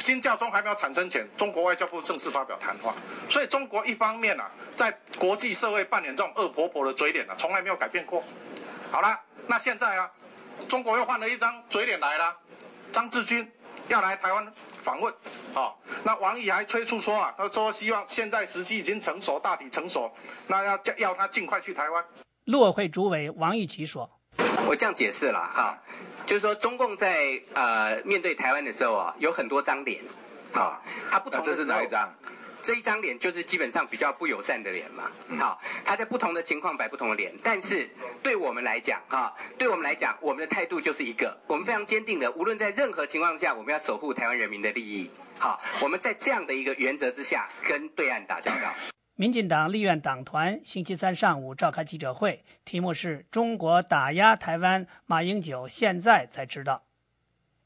[SPEAKER 29] 新教中还没有产生前，中国外交部正式发表谈话，所以中国一方面啊，在国际社会扮演这种恶婆婆的嘴脸啊，从来没有改变过。好了，那现在啊，中国又换了一张嘴脸来了，张志军要来台湾访问，哦，那王毅还催促说啊，他说希望现在时机已经成熟，大体成熟，那要要他尽快去台湾。
[SPEAKER 28] 陆委会主委王毅奇说：“
[SPEAKER 30] 我这样解释了哈，就是说中共在呃面对台湾的时候啊，有很多张脸，啊，他不同的
[SPEAKER 31] 这是哪一张？
[SPEAKER 30] 这一张脸就是基本上比较不友善的脸嘛，好，他在不同的情况摆不同的脸，但是对我们来讲，哈，对我们来讲，我们的态度就是一个，我们非常坚定的，无论在任何情况下，我们要守护台湾人民的利益，好，我们在这样的一个原则之下，跟对岸打交道。”
[SPEAKER 28] 民进党立院党团星期三上午召开记者会，题目是“中国打压台湾”，马英九现在才知道。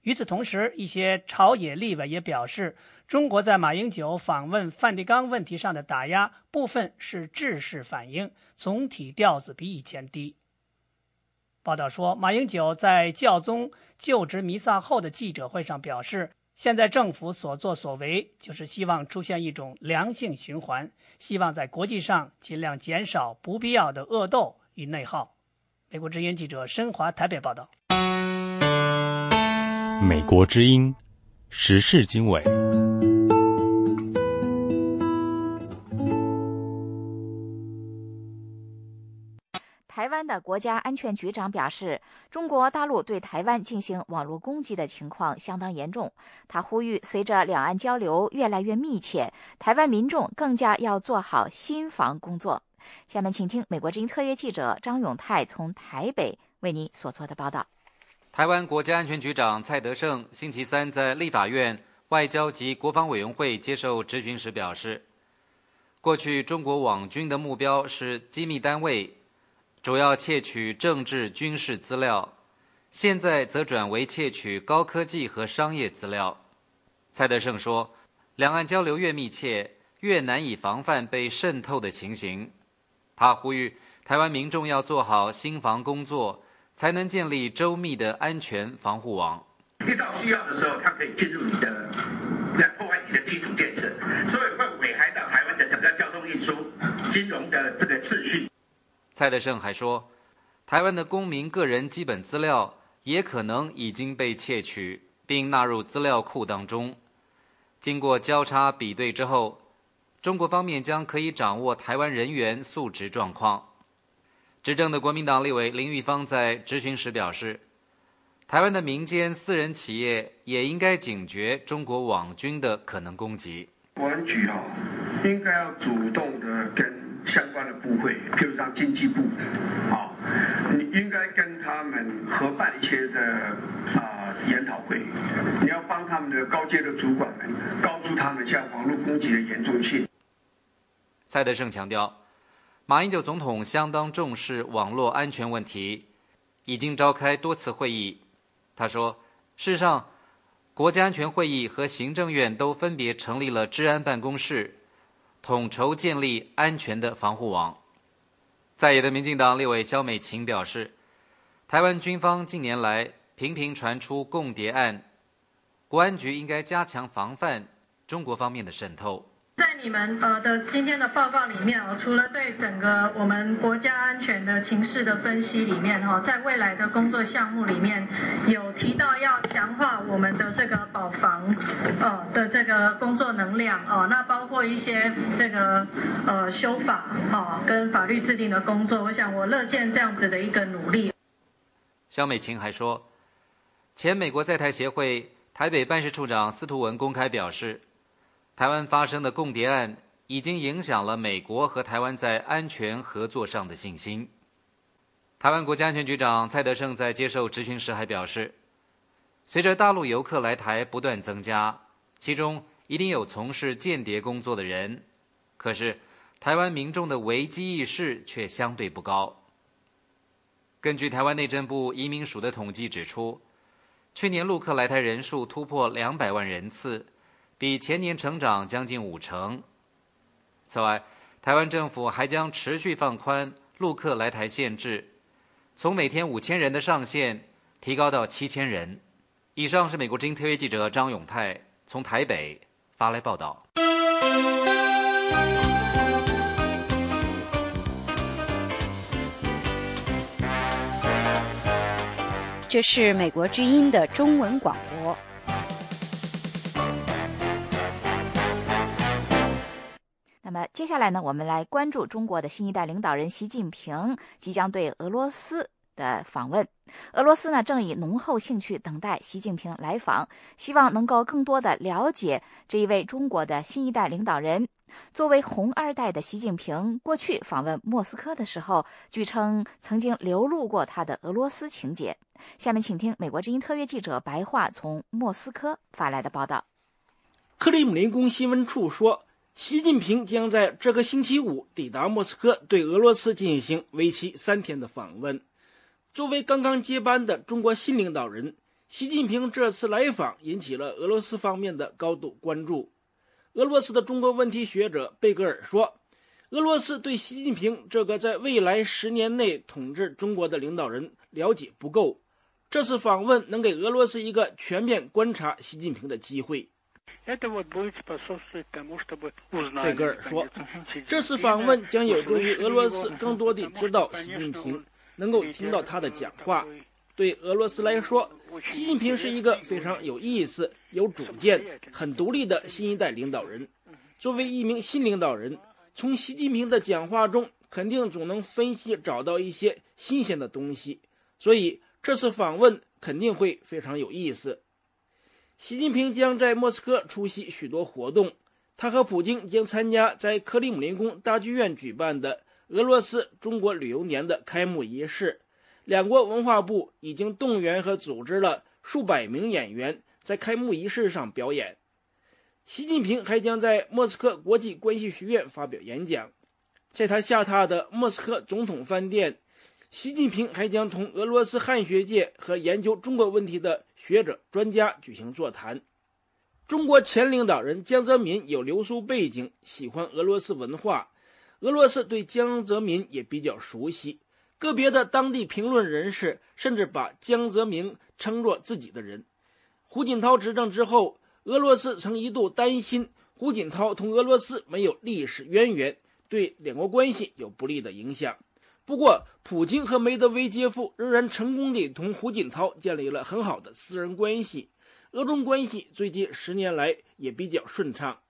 [SPEAKER 28] 与此同时，一些朝野立委也表示，中国在马英九访问梵蒂冈问题上的打压，部分是制式反应，总体调子比以前低。报道说，马英九在教宗就职弥撒后的记者会上表示，现在政府所作所为，就是希望出现一种良性循环，希望在国际上尽量减少不必要的恶斗与内耗。美国之音记者申华台北报道。
[SPEAKER 10] 美国之音时事经纬。
[SPEAKER 2] 的国家安全局长表示，中国大陆对台湾进行网络攻击的情况相当严重。他呼吁，随着两岸交流越来越密切，台湾民众更加要做好心防工作。下面，请听美国之音特约记者张永泰从台北为你所做的报道。
[SPEAKER 32] 台湾国家安全局长蔡德胜星期三在立法院外交及国防委员会接受质询时表示，过去中国网军的目标是机密单位，主要窃取政治军事资料，现在则转为窃取高科技和商业资料。蔡德胜说，两岸交流越密切，越难以防范被渗透的情形。他呼吁台湾民众要做好心防工作。才能建立周密的安全防护网。
[SPEAKER 33] 遇到需要的时候，它可以进入你的，来破坏你的基础建设，所以会危害到台湾的整个交通运输、金融的这个秩序。
[SPEAKER 32] 蔡德胜还说，台湾的公民个人基本资料也可能已经被窃取，并纳入资料库当中。经过交叉比对之后，中国方面将可以掌握台湾人员素质状况。执政的国民党立委林玉芳在质询时表示，台湾的民间私人企业也应该警觉中国网军的可能攻击。
[SPEAKER 33] 国安局啊，应该要主动的跟相关的部会，譬如像经济部，啊，你应该跟他们合办一些的啊研讨会，你要帮他们的高阶的主管们告诉他们像网络攻击的严重性。
[SPEAKER 32] 蔡德胜强调。马英九总统相当重视网络安全问题，已经召开多次会议。他说：“事实上，国家安全会议和行政院都分别成立了治安办公室，统筹建立安全的防护网。”在野的民进党立委肖美琴表示：“台湾军方近年来频频传出共谍案，国安局应该加强防范中国方面的渗透。”
[SPEAKER 34] 在你们呃的今天的报告里面哦，除了对整个我们国家安全的情势的分析里面哈，在未来的工作项目里面有提到要强化我们的这个保防呃的这个工作能量哦，那包括一些这个呃修法哦跟法律制定的工作，我想我乐见这样子的一个努力。
[SPEAKER 32] 肖美琴还说，前美国在台协会台北办事处长司徒文公开表示。台湾发生的共谍案已经影响了美国和台湾在安全合作上的信心。台湾国家安全局长蔡德胜在接受质询时还表示，随着大陆游客来台不断增加，其中一定有从事间谍工作的人，可是台湾民众的危机意识却相对不高。根据台湾内政部移民署的统计指出，去年陆客来台人数突破两百万人次。比前年成长将近五成。此外，台湾政府还将持续放宽陆客来台限制，从每天五千人的上限提高到七千人。以上是美国之音特约记者张永泰从台北发来报道。
[SPEAKER 9] 这是美国之音的中文广播。
[SPEAKER 2] 那么接下来呢，我们来关注中国的新一代领导人习近平即将对俄罗斯的访问。俄罗斯呢，正以浓厚兴趣等待习近平来访，希望能够更多的了解这一位中国的新一代领导人。作为红二代的习近平，过去访问莫斯科的时候，据称曾经流露过他的俄罗斯情节。下面请听美国之音特约记者白桦从莫斯科发来的报道。
[SPEAKER 35] 克里姆林宫新闻处说。习近平将在这个星期五抵达莫斯科，对俄罗斯进行为期三天的访问。作为刚刚接班的中国新领导人，习近平这次来访引起了俄罗斯方面的高度关注。俄罗斯的中国问题学者贝格尔说：“俄罗斯对习近平这个在未来十年内统治中国的领导人了解不够，这次访问能给俄罗斯一个全面观察习近平的机会。”贝格尔说：“这次访问将有助于俄罗斯 *laughs* 更多地知道习近平，能够听到他的讲话。对俄罗斯来说，习近平是一个非常有意思、有主见、很独立的新一代领导人。作为一名新领导人，从习近平的讲话中肯定总能分析找到一些新鲜的东西。所以这次访问肯定会非常有意思。”习近平将在莫斯科出席许多活动，他和普京将参加在克里姆林宫大剧院举办的俄罗斯中国旅游年的开幕仪式。两国文化部已经动员和组织了数百名演员在开幕仪式上表演。习近平还将在莫斯科国际关系学院发表演讲，在他下榻的莫斯科总统饭店，习近平还将同俄罗斯汉学界和研究中国问题的。学者专家举行座谈。中国前领导人江泽民有留苏背景，喜欢俄罗斯文化，俄罗斯对江泽民也比较熟悉。个别的当地评论人士甚至把江泽民称作自己的人。胡锦涛执政之后，俄罗斯曾一度担心胡锦涛同俄罗斯没有历史渊源，对两国关系有不利的影响。不过，普京和梅德韦杰夫仍然成功地同胡锦涛建立了很好的私人关系，俄中关系最近十年来也比较顺畅。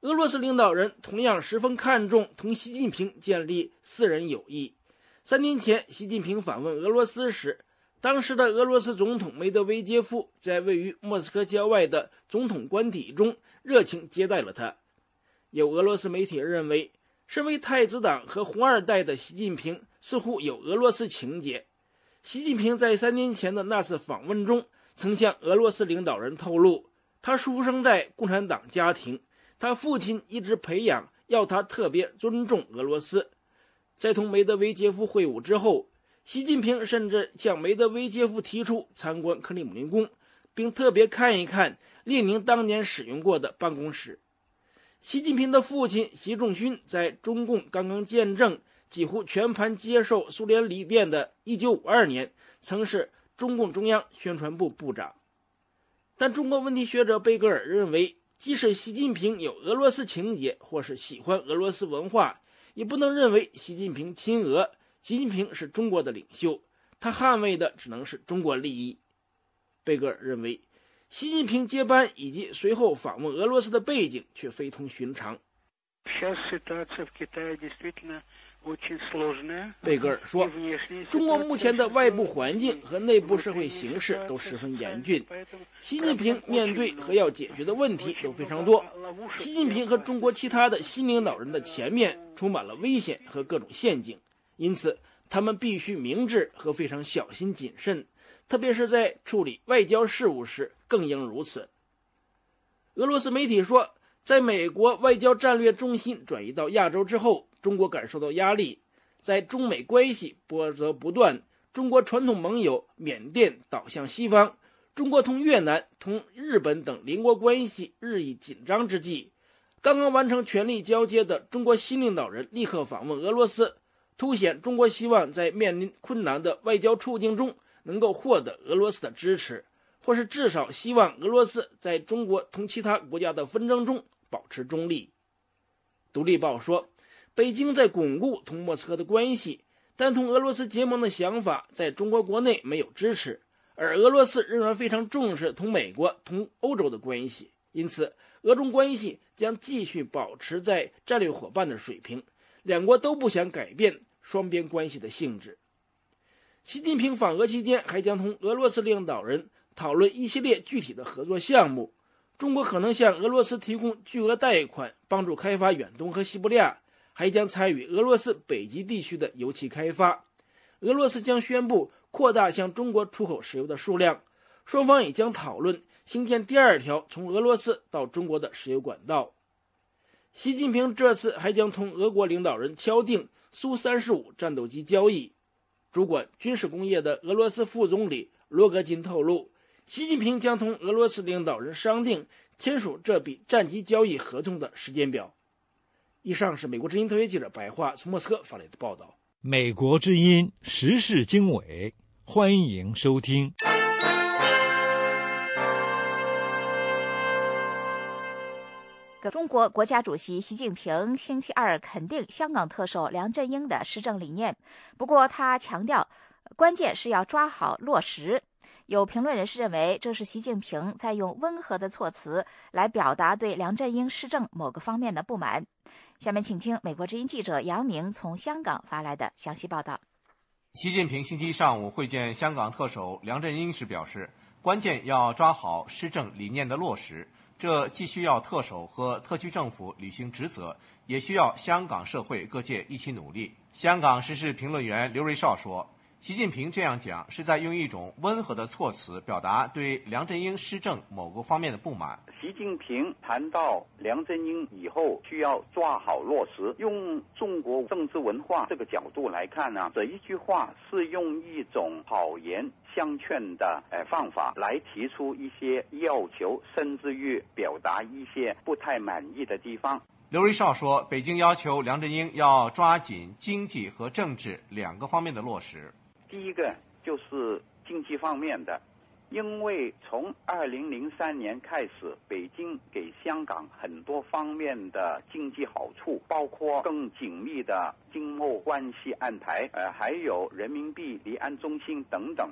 [SPEAKER 35] 俄罗斯领导人同样十分看重同习近平建立私人友谊。三年前，习近平访问俄罗斯时，当时的俄罗斯总统梅德韦杰夫在位于莫斯科郊外的总统官邸中热情接待了他。有俄罗斯媒体认为。身为太子党和红二代的习近平似乎有俄罗斯情节。习近平在三年前的那次访问中，曾向俄罗斯领导人透露，他出生在共产党家庭，他父亲一直培养，要他特别尊重俄罗斯。在同梅德韦杰夫会晤之后，习近平甚至向梅德韦杰夫提出参观克里姆林宫，并特别看一看列宁当年使用过的办公室。习近平的父亲习仲勋在中共刚刚见证、几乎全盘接受苏联理念的1952年，曾是中共中央宣传部部长。但中国问题学者贝格尔认为，即使习近平有俄罗斯情节或是喜欢俄罗斯文化，也不能认为习近平亲俄。习近平是中国的领袖，他捍卫的只能是中国利益。贝格尔认为。习近平接班以及随后访问俄罗斯的背景却非同寻常。贝格尔说：“中国目前的外部环境和内部社会形势都十分严峻，习近平面对和要解决的问题都非常多。习近平和中国其他的新领导人的前面充满了危险和各种陷阱，因此他们必须明智和非常小心谨慎。”特别是在处理外交事务时，更应如此。俄罗斯媒体说，在美国外交战略中心转移到亚洲之后，中国感受到压力，在中美关系波折不断、中国传统盟友缅甸倒向西方、中国同越南、同日本等邻国关系日益紧张之际，刚刚完成权力交接的中国新领导人立刻访问俄罗斯，凸显中国希望在面临困难的外交处境中。能够获得俄罗斯的支持，或是至少希望俄罗斯在中国同其他国家的纷争中保持中立。独立报说，北京在巩固同莫斯科的关系，但同俄罗斯结盟的想法在中国国内没有支持，而俄罗斯仍然非常重视同美国、同欧洲的关系，因此俄中关系将继续保持在战略伙伴的水平。两国都不想改变双边关系的性质。习近平访俄期间还将同俄罗斯领导人讨论一系列具体的合作项目。中国可能向俄罗斯提供巨额贷款，帮助开发远东和西伯利亚，还将参与俄罗斯北极地区的油气开发。俄罗斯将宣布扩大向中国出口石油的数量，双方也将讨论兴建第二条从俄罗斯到中国的石油管道。习近平这次还将同俄国领导人敲定苏三十五战斗机交易。主管军事工业的俄罗斯副总理罗格金透露，习近平将同俄罗斯领导人商定签署这笔战机交易合同的时间表。以上是美国之音特约记者白桦从莫斯科发来的报道。
[SPEAKER 10] 美国之音时事经纬，欢迎收听。
[SPEAKER 2] 中国国家主席习近平星期二肯定香港特首梁振英的施政理念，不过他强调，关键是要抓好落实。有评论人士认为，这是习近平在用温和的措辞来表达对梁振英施政某个方面的不满。下面请听美国之音记者杨明从香港发来的详细报道。
[SPEAKER 18] 习近平星期一上午会见香港特首梁振英时表示，关键要抓好施政理念的落实，这既需要特首和特区政府履行职责，也需要香港社会各界一起努力。香港时事评论员刘瑞绍说。习近平这样讲，是在用一种温和的措辞表达对梁振英施政某个方面的不满。
[SPEAKER 36] 习近平谈到梁振英以后需要抓好落实，用中国政治文化这个角度来看呢，这一句话是用一种好言相劝的呃方法来提出一些要求，甚至于表达一些不太满意的地方。
[SPEAKER 18] 刘瑞绍说，北京要求梁振英要抓紧经济和政治两个方面的落实。
[SPEAKER 36] 第一个就是经济方面的，因为从二零零三年开始，北京给香港很多方面的经济好处，包括更紧密的经贸关系安排，呃，还有人民币离岸中心等等。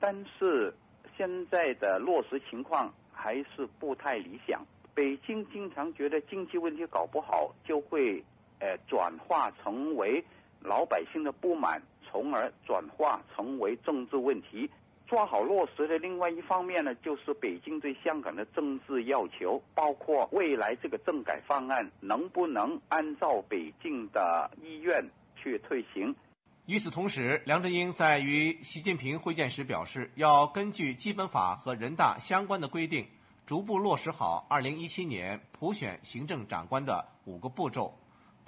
[SPEAKER 36] 但是现在的落实情况还是不太理想。北京经常觉得经济问题搞不好，就会呃转化成为老百姓的不满。从而转化成为政治问题，抓好落实的另外一方面呢，就是北京对香港的政治要求，包括未来这个政改方案能不能按照北京的意愿去推行。
[SPEAKER 18] 与此同时，梁振英在与习近平会见时表示，要根据基本法和人大相关的规定，逐步落实好2017年普选行政长官的五个步骤。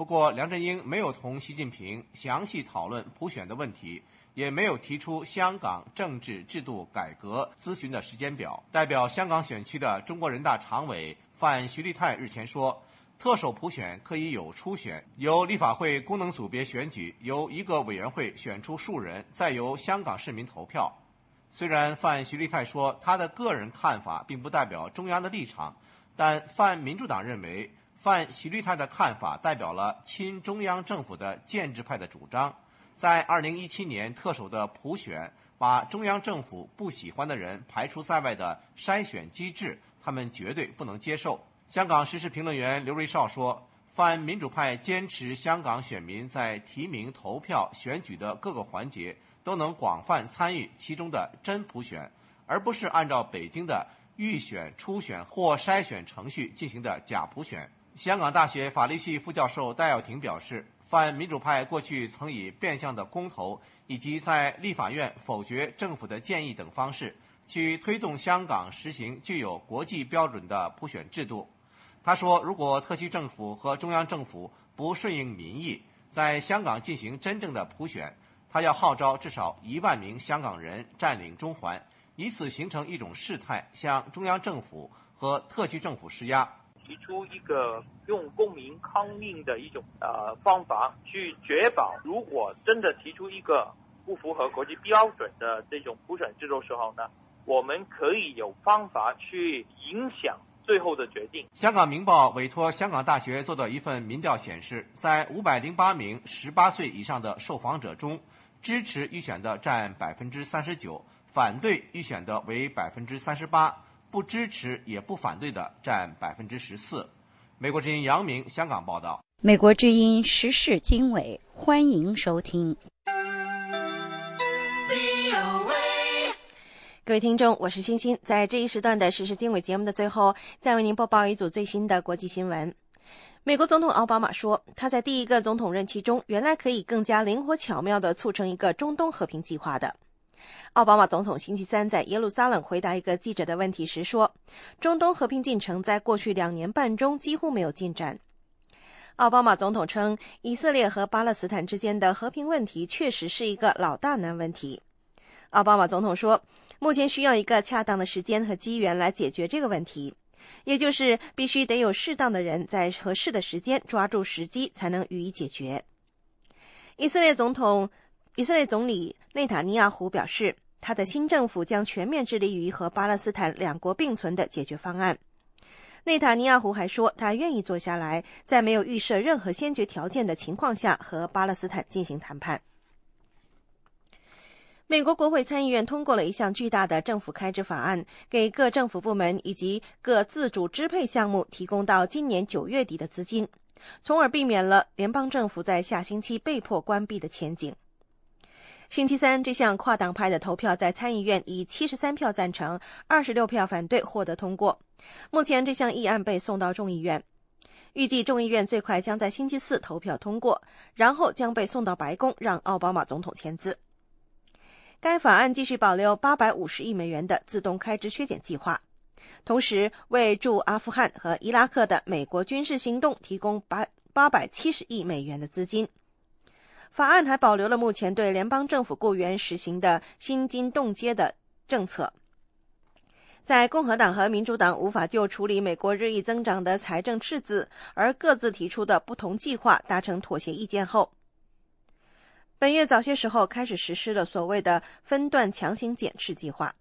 [SPEAKER 18] 不过，梁振英没有同习近平详细讨论普选的问题，也没有提出香港政治制度改革咨询的时间表。代表香港选区的中国人大常委范徐丽泰日前说，特首普选可以有初选，由立法会功能组别选举，由一个委员会选出数人，再由香港市民投票。虽然范徐丽泰说他的个人看法并不代表中央的立场，但泛民主党认为。范徐丽泰的看法代表了亲中央政府的建制派的主张，在二零一七年特首的普选，把中央政府不喜欢的人排除在外的筛选机制，他们绝对不能接受。香港时事评论员刘瑞绍说，泛民主派坚持香港选民在提名、投票、选举的各个环节都能广泛参与其中的真普选，而不是按照北京的预选、初选或筛选程序进行的假普选。香港大学法律系副教授戴耀廷表示，反民主派过去曾以变相的公投以及在立法院否决政府的建议等方式，去推动香港实行具有国际标准的普选制度。他说，如果特区政府和中央政府不顺应民意，在香港进行真正的普选，他要号召至少一万名香港人占领中环，以此形成一种事态，向中央政府和特区政府施压。
[SPEAKER 37] 提出一个用公民抗命的一种呃方法，去确保如果真的提出一个不符合国际标准的这种普选制度时候呢，我们可以有方法去影响最后的决定。
[SPEAKER 18] 香港明报委托香港大学做的一份民调显示，在五百零八名十八岁以上的受访者中，支持预选的占百分之三十九，反对预选的为百分之三十八，不支持也不反对的占百分之十四。美国之音杨明香港报道。
[SPEAKER 9] 美国之音时事经纬，欢迎收听。
[SPEAKER 3] 各位听众，我是欣欣，在这一时段的时事经纬节目的最后，再为您播报一组最新的国际新闻。美国总统奥巴马说，他在第一个总统任期中，原来可以更加灵活巧妙地促成一个中东和平计划的。奥巴马总统星期三在耶路撒冷回答一个记者的问题时说，中东和平进程在过去两年半中几乎没有进展。奥巴马总统称，以色列和巴勒斯坦之间的和平问题确实是一个老大难问题。奥巴马总统说，目前需要一个恰当的时间和机缘来解决这个问题。也就是必须得有适当的人在合适的时间抓住时机，才能予以解决。以色列总统、以色列总理内塔尼亚胡表示，他的新政府将全面致力于和巴勒斯坦两国并存的解决方案。内塔尼亚胡还说，他愿意坐下来，在没有预设任何先决条件的情况下和巴勒斯坦进行谈判。美国国会参议院通过了一项巨大的政府开支法案，给各政府部门以及各自主支配项目提供到今年九月底的资金，从而避免了联邦政府在下星期被迫关闭的前景。星期三，这项跨党派的投票在参议院以七十三票赞成、二十六票反对获得通过。目前，这项议案被送到众议院，预计众议院最快将在星期四投票通过，然后将被送到白宫让奥巴马总统签字。该法案继续保留八百五十亿美元的自动开支削减计划，同时为驻阿富汗和伊拉克的美国军事行动提供八八百七十亿美元的资金。法案还保留了目前对联邦政府雇员实行的薪金冻结的政策。在共和党和民主党无法就处理美国日益增长的财政赤字而各自提出的不同计划达成妥协意见后。本月早些时候开始实施了所谓的分段强行减赤计划。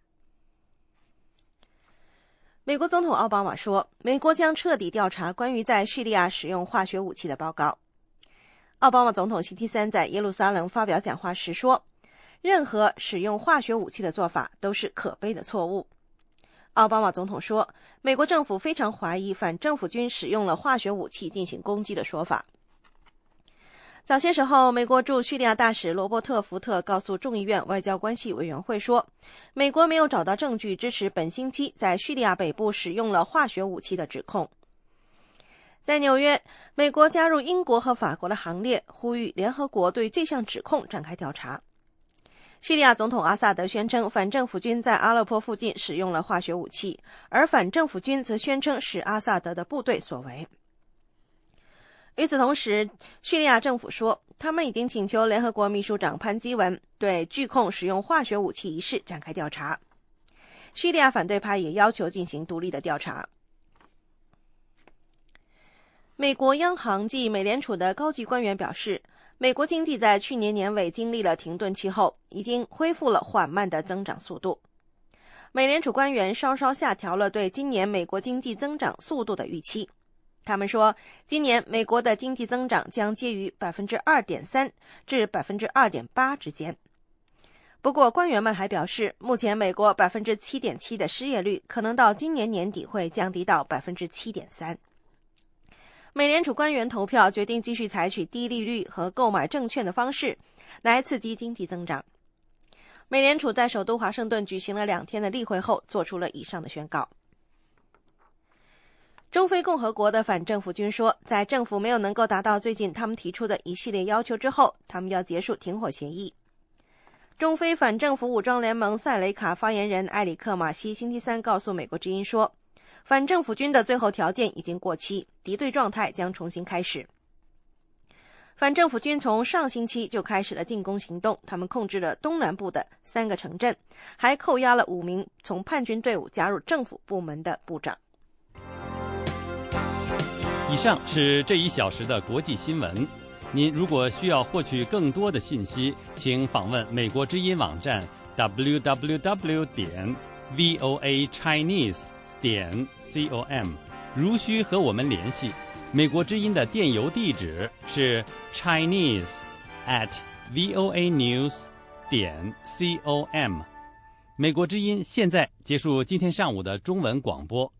[SPEAKER 3] 美国总统奥巴马说，美国将彻底调查关于在叙利亚使用化学武器的报告。奥巴马总统星期三在耶路撒冷发表讲话时说，任何使用化学武器的做法都是可悲的错误。奥巴马总统说，美国政府非常怀疑反政府军使用了化学武器进行攻击的说法。早些时候，美国驻叙利亚大使罗伯特·福特告诉众议院外交关系委员会说，美国没有找到证据支持本星期在叙利亚北部使用了化学武器的指控。在纽约，美国加入英国和法国的行列，呼吁联合国对这项指控展开调查。叙利亚总统阿萨德宣称，反政府军在阿勒颇附近使用了化学武器，而反政府军则宣称是阿萨德的部队所为。与此同时，叙利亚政府说，他们已经请求联合国秘书长潘基文对拒控使用化学武器一事展开调查。叙利亚反对派也要求进行独立的调查。美国央行及美联储的高级官员表示，美国经济在去年年尾经历了停顿期后，已经恢复了缓慢的增长速度。美联储官员稍稍下调了对今年美国经济增长速度的预期。他们说，今年美国的经济增长将介于百分之二点三至百分之二点八之间。不过，官员们还表示，目前美国百分之七点七的失业率可能到今年年底会降低到百分之七点三。美联储官员投票决定继续采取低利率和购买证券的方式来刺激经济增长。美联储在首都华盛顿举行了两天的例会后，做出了以上的宣告。中非共和国的反政府军说，在政府没有能够达到最近他们提出的一系列要求之后，他们要结束停火协议。中非反政府武装联盟塞雷卡发言人埃里克马西星期三告诉美国之音说，反政府军的最后条件已经过期，敌对状态将重新开始。反政府军从上星期就开始了进攻行动，他们控制了东南部的三个城镇，还扣押了五名从叛军队伍加入政府部门的部长。
[SPEAKER 38] 以上是这一小时的国际新闻。您如果需要获取更多的信息，请访问美国之音网站 www 点 voa chinese 点 com。如需和我们联系，美国之音的电邮地址是 chinese at
[SPEAKER 39] voa news 点 com。美国之音现在结束今天上午的中文广播。